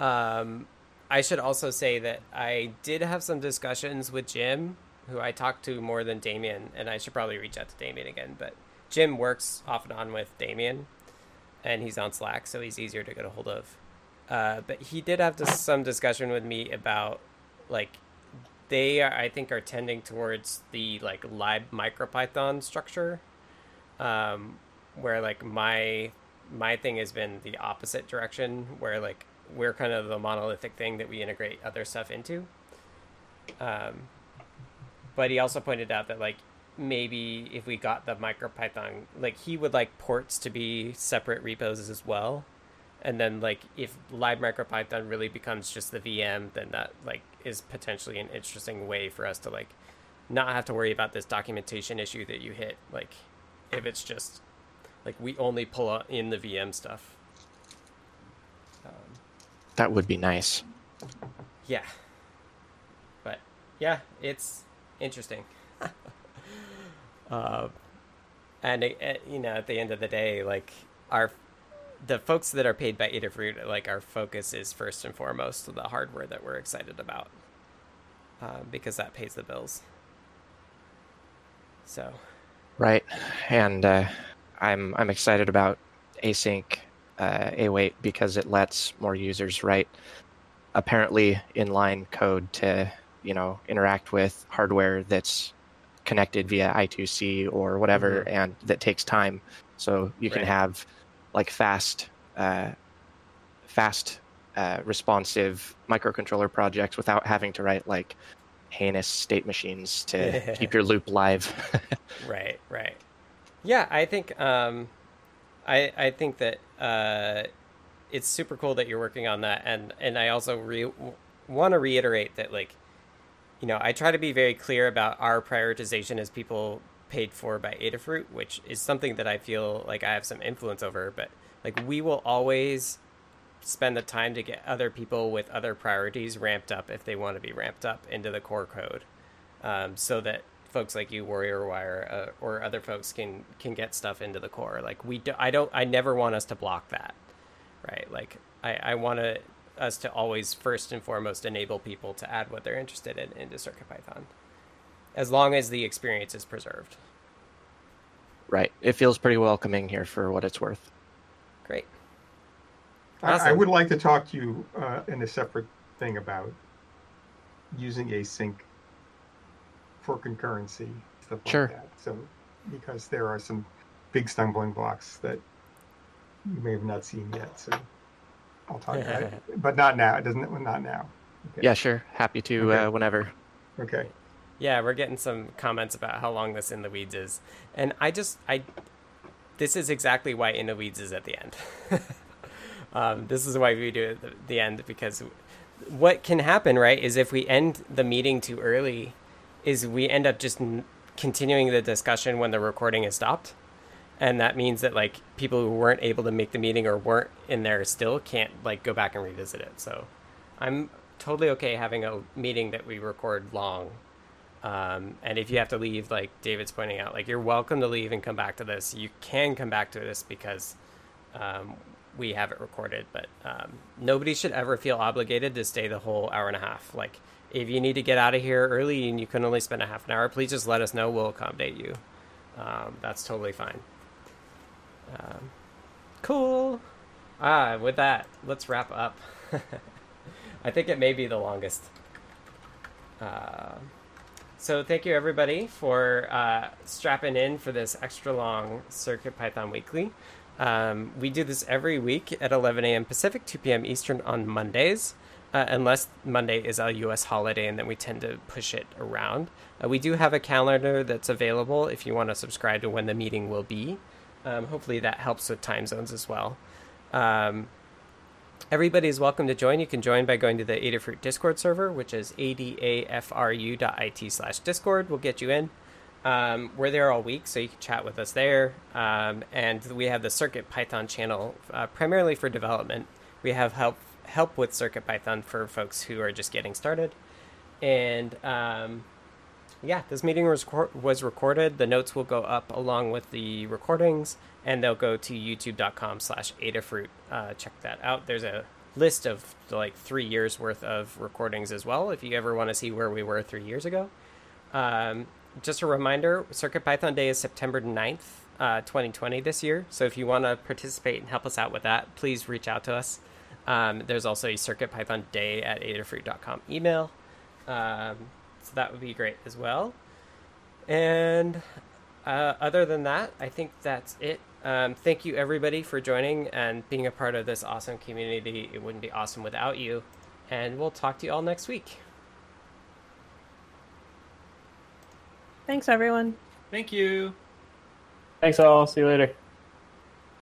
Um, I should also say that I did have some discussions with Jim, who I talked to more than Damien, and I should probably reach out to Damien again. But Jim works off and on with Damien, and he's on Slack, so he's easier to get a hold of. Uh, but he did have dis- some discussion with me about like they are, I think are tending towards the like lib micropython structure um, where like my my thing has been the opposite direction where like we're kind of the monolithic thing that we integrate other stuff into um, but he also pointed out that like maybe if we got the micropython like he would like ports to be separate repos as well. And then like if lib micropython really becomes just the vm then that like is potentially an interesting way for us to like not have to worry about this documentation issue that you hit like if it's just like we only pull out in the vm stuff. Um, That would be nice. yeah. But yeah it's interesting. (laughs) Uh, and it, it- you know at the end of the day like our the folks that are paid by Adafruit, like our focus is first and foremost the hardware that we're excited about, uh, because that pays the bills. So, Right, and uh, I'm I'm excited about async uh, await because it lets more users write apparently inline code to you know interact with hardware that's connected via I2C or whatever, Mhm. and that takes time. So you can have like fast, uh, fast, uh, responsive microcontroller projects without having to write like heinous state machines to (laughs) keep your loop live. right, right. Yeah, I think um, I I think that uh, it's super cool that you're working on that, and and I also re- want to reiterate that like, you know, I try to be very clear about our prioritization as people paid for by Adafruit, which is something that I feel like I have some influence over, but like we will always spend the time to get other people with other priorities ramped up if they want to be ramped up into the core code um, so that folks like you warrior wire uh, or other folks can can get stuff into the core. Like we do, i don't i never want us to block that right? Like i i want to us to always first and foremost enable people to add what they're interested in into circuitpython as long as the experience is preserved right. It feels pretty welcoming here for what it's worth. great I, I would like to talk to you uh, in a separate thing about using async for concurrency stuff like Sure. that. So because there are some big stumbling blocks that you may have not seen yet. So I'll talk about it, (laughs) but not now. It doesn't. Not now. Okay. Yeah, sure. Happy to Okay. uh, whenever. Okay. Yeah, we're getting some comments about how long this in the weeds is, and I just I this is exactly why in the weeds is at the end. (laughs) um, this is why we do it at the, the end because what can happen right is if we end the meeting too early, is we end up just n- continuing the discussion when the recording is stopped, and that means that like people who weren't able to make the meeting or weren't in there still can't like go back and revisit it. So I'm totally okay having a meeting that we record long um, and if you have to leave, like David's pointing out, like you're welcome to leave and come back to this. You can come back to this because um, we have it recorded, but um, nobody should ever feel obligated to stay the whole hour and a half. Like if you need to get out of here early and you can only spend a half an hour, please just let us know. We'll accommodate you. Um, that's totally fine. Um, cool. Ah, with that, let's wrap up. (laughs) I think it may be the longest. Uh, so thank you everybody for uh, strapping in for this extra long Circuit Python Weekly. Um, we do this every week at 11 a.m. Pacific, 2 p.m. Eastern on Mondays, uh, unless Monday is a U.S. holiday, and then we tend to push it around. Uh, we do have a calendar that's available if you want to subscribe to when the meeting will be. Um, hopefully that helps with time zones as well. Um, everybody is welcome to join. You can join by going to the Adafruit Discord server, which is adafru.it slash Discord. We'll get you in. Um, we're there all week, so you can chat with us there. Um, and we have the Circuit Python channel uh, primarily for development. We have help help with Circuit Python for folks who are just getting started. And um, yeah, this meeting was was recorded. The notes will go up along with the recordings, and they'll go to YouTube.com/slash Adafruit. Uh, check that out. There's a list of like three years worth of recordings as well. If you ever want to see where we were three years ago. Um, just a reminder: Circuit Python Day is September 9th, uh, 2020 this year. So if you want to participate and help us out with that, please reach out to us. Um, there's also a Circuit Python Day at Adafruit.com email. Um, that would be great as well. And uh, other than that, I think that's it. Um, thank you everybody for joining and being a part of this awesome community. It wouldn't be awesome without you. And we'll talk to you all next week. Thanks, everyone. Thank you. Thanks all. See you later.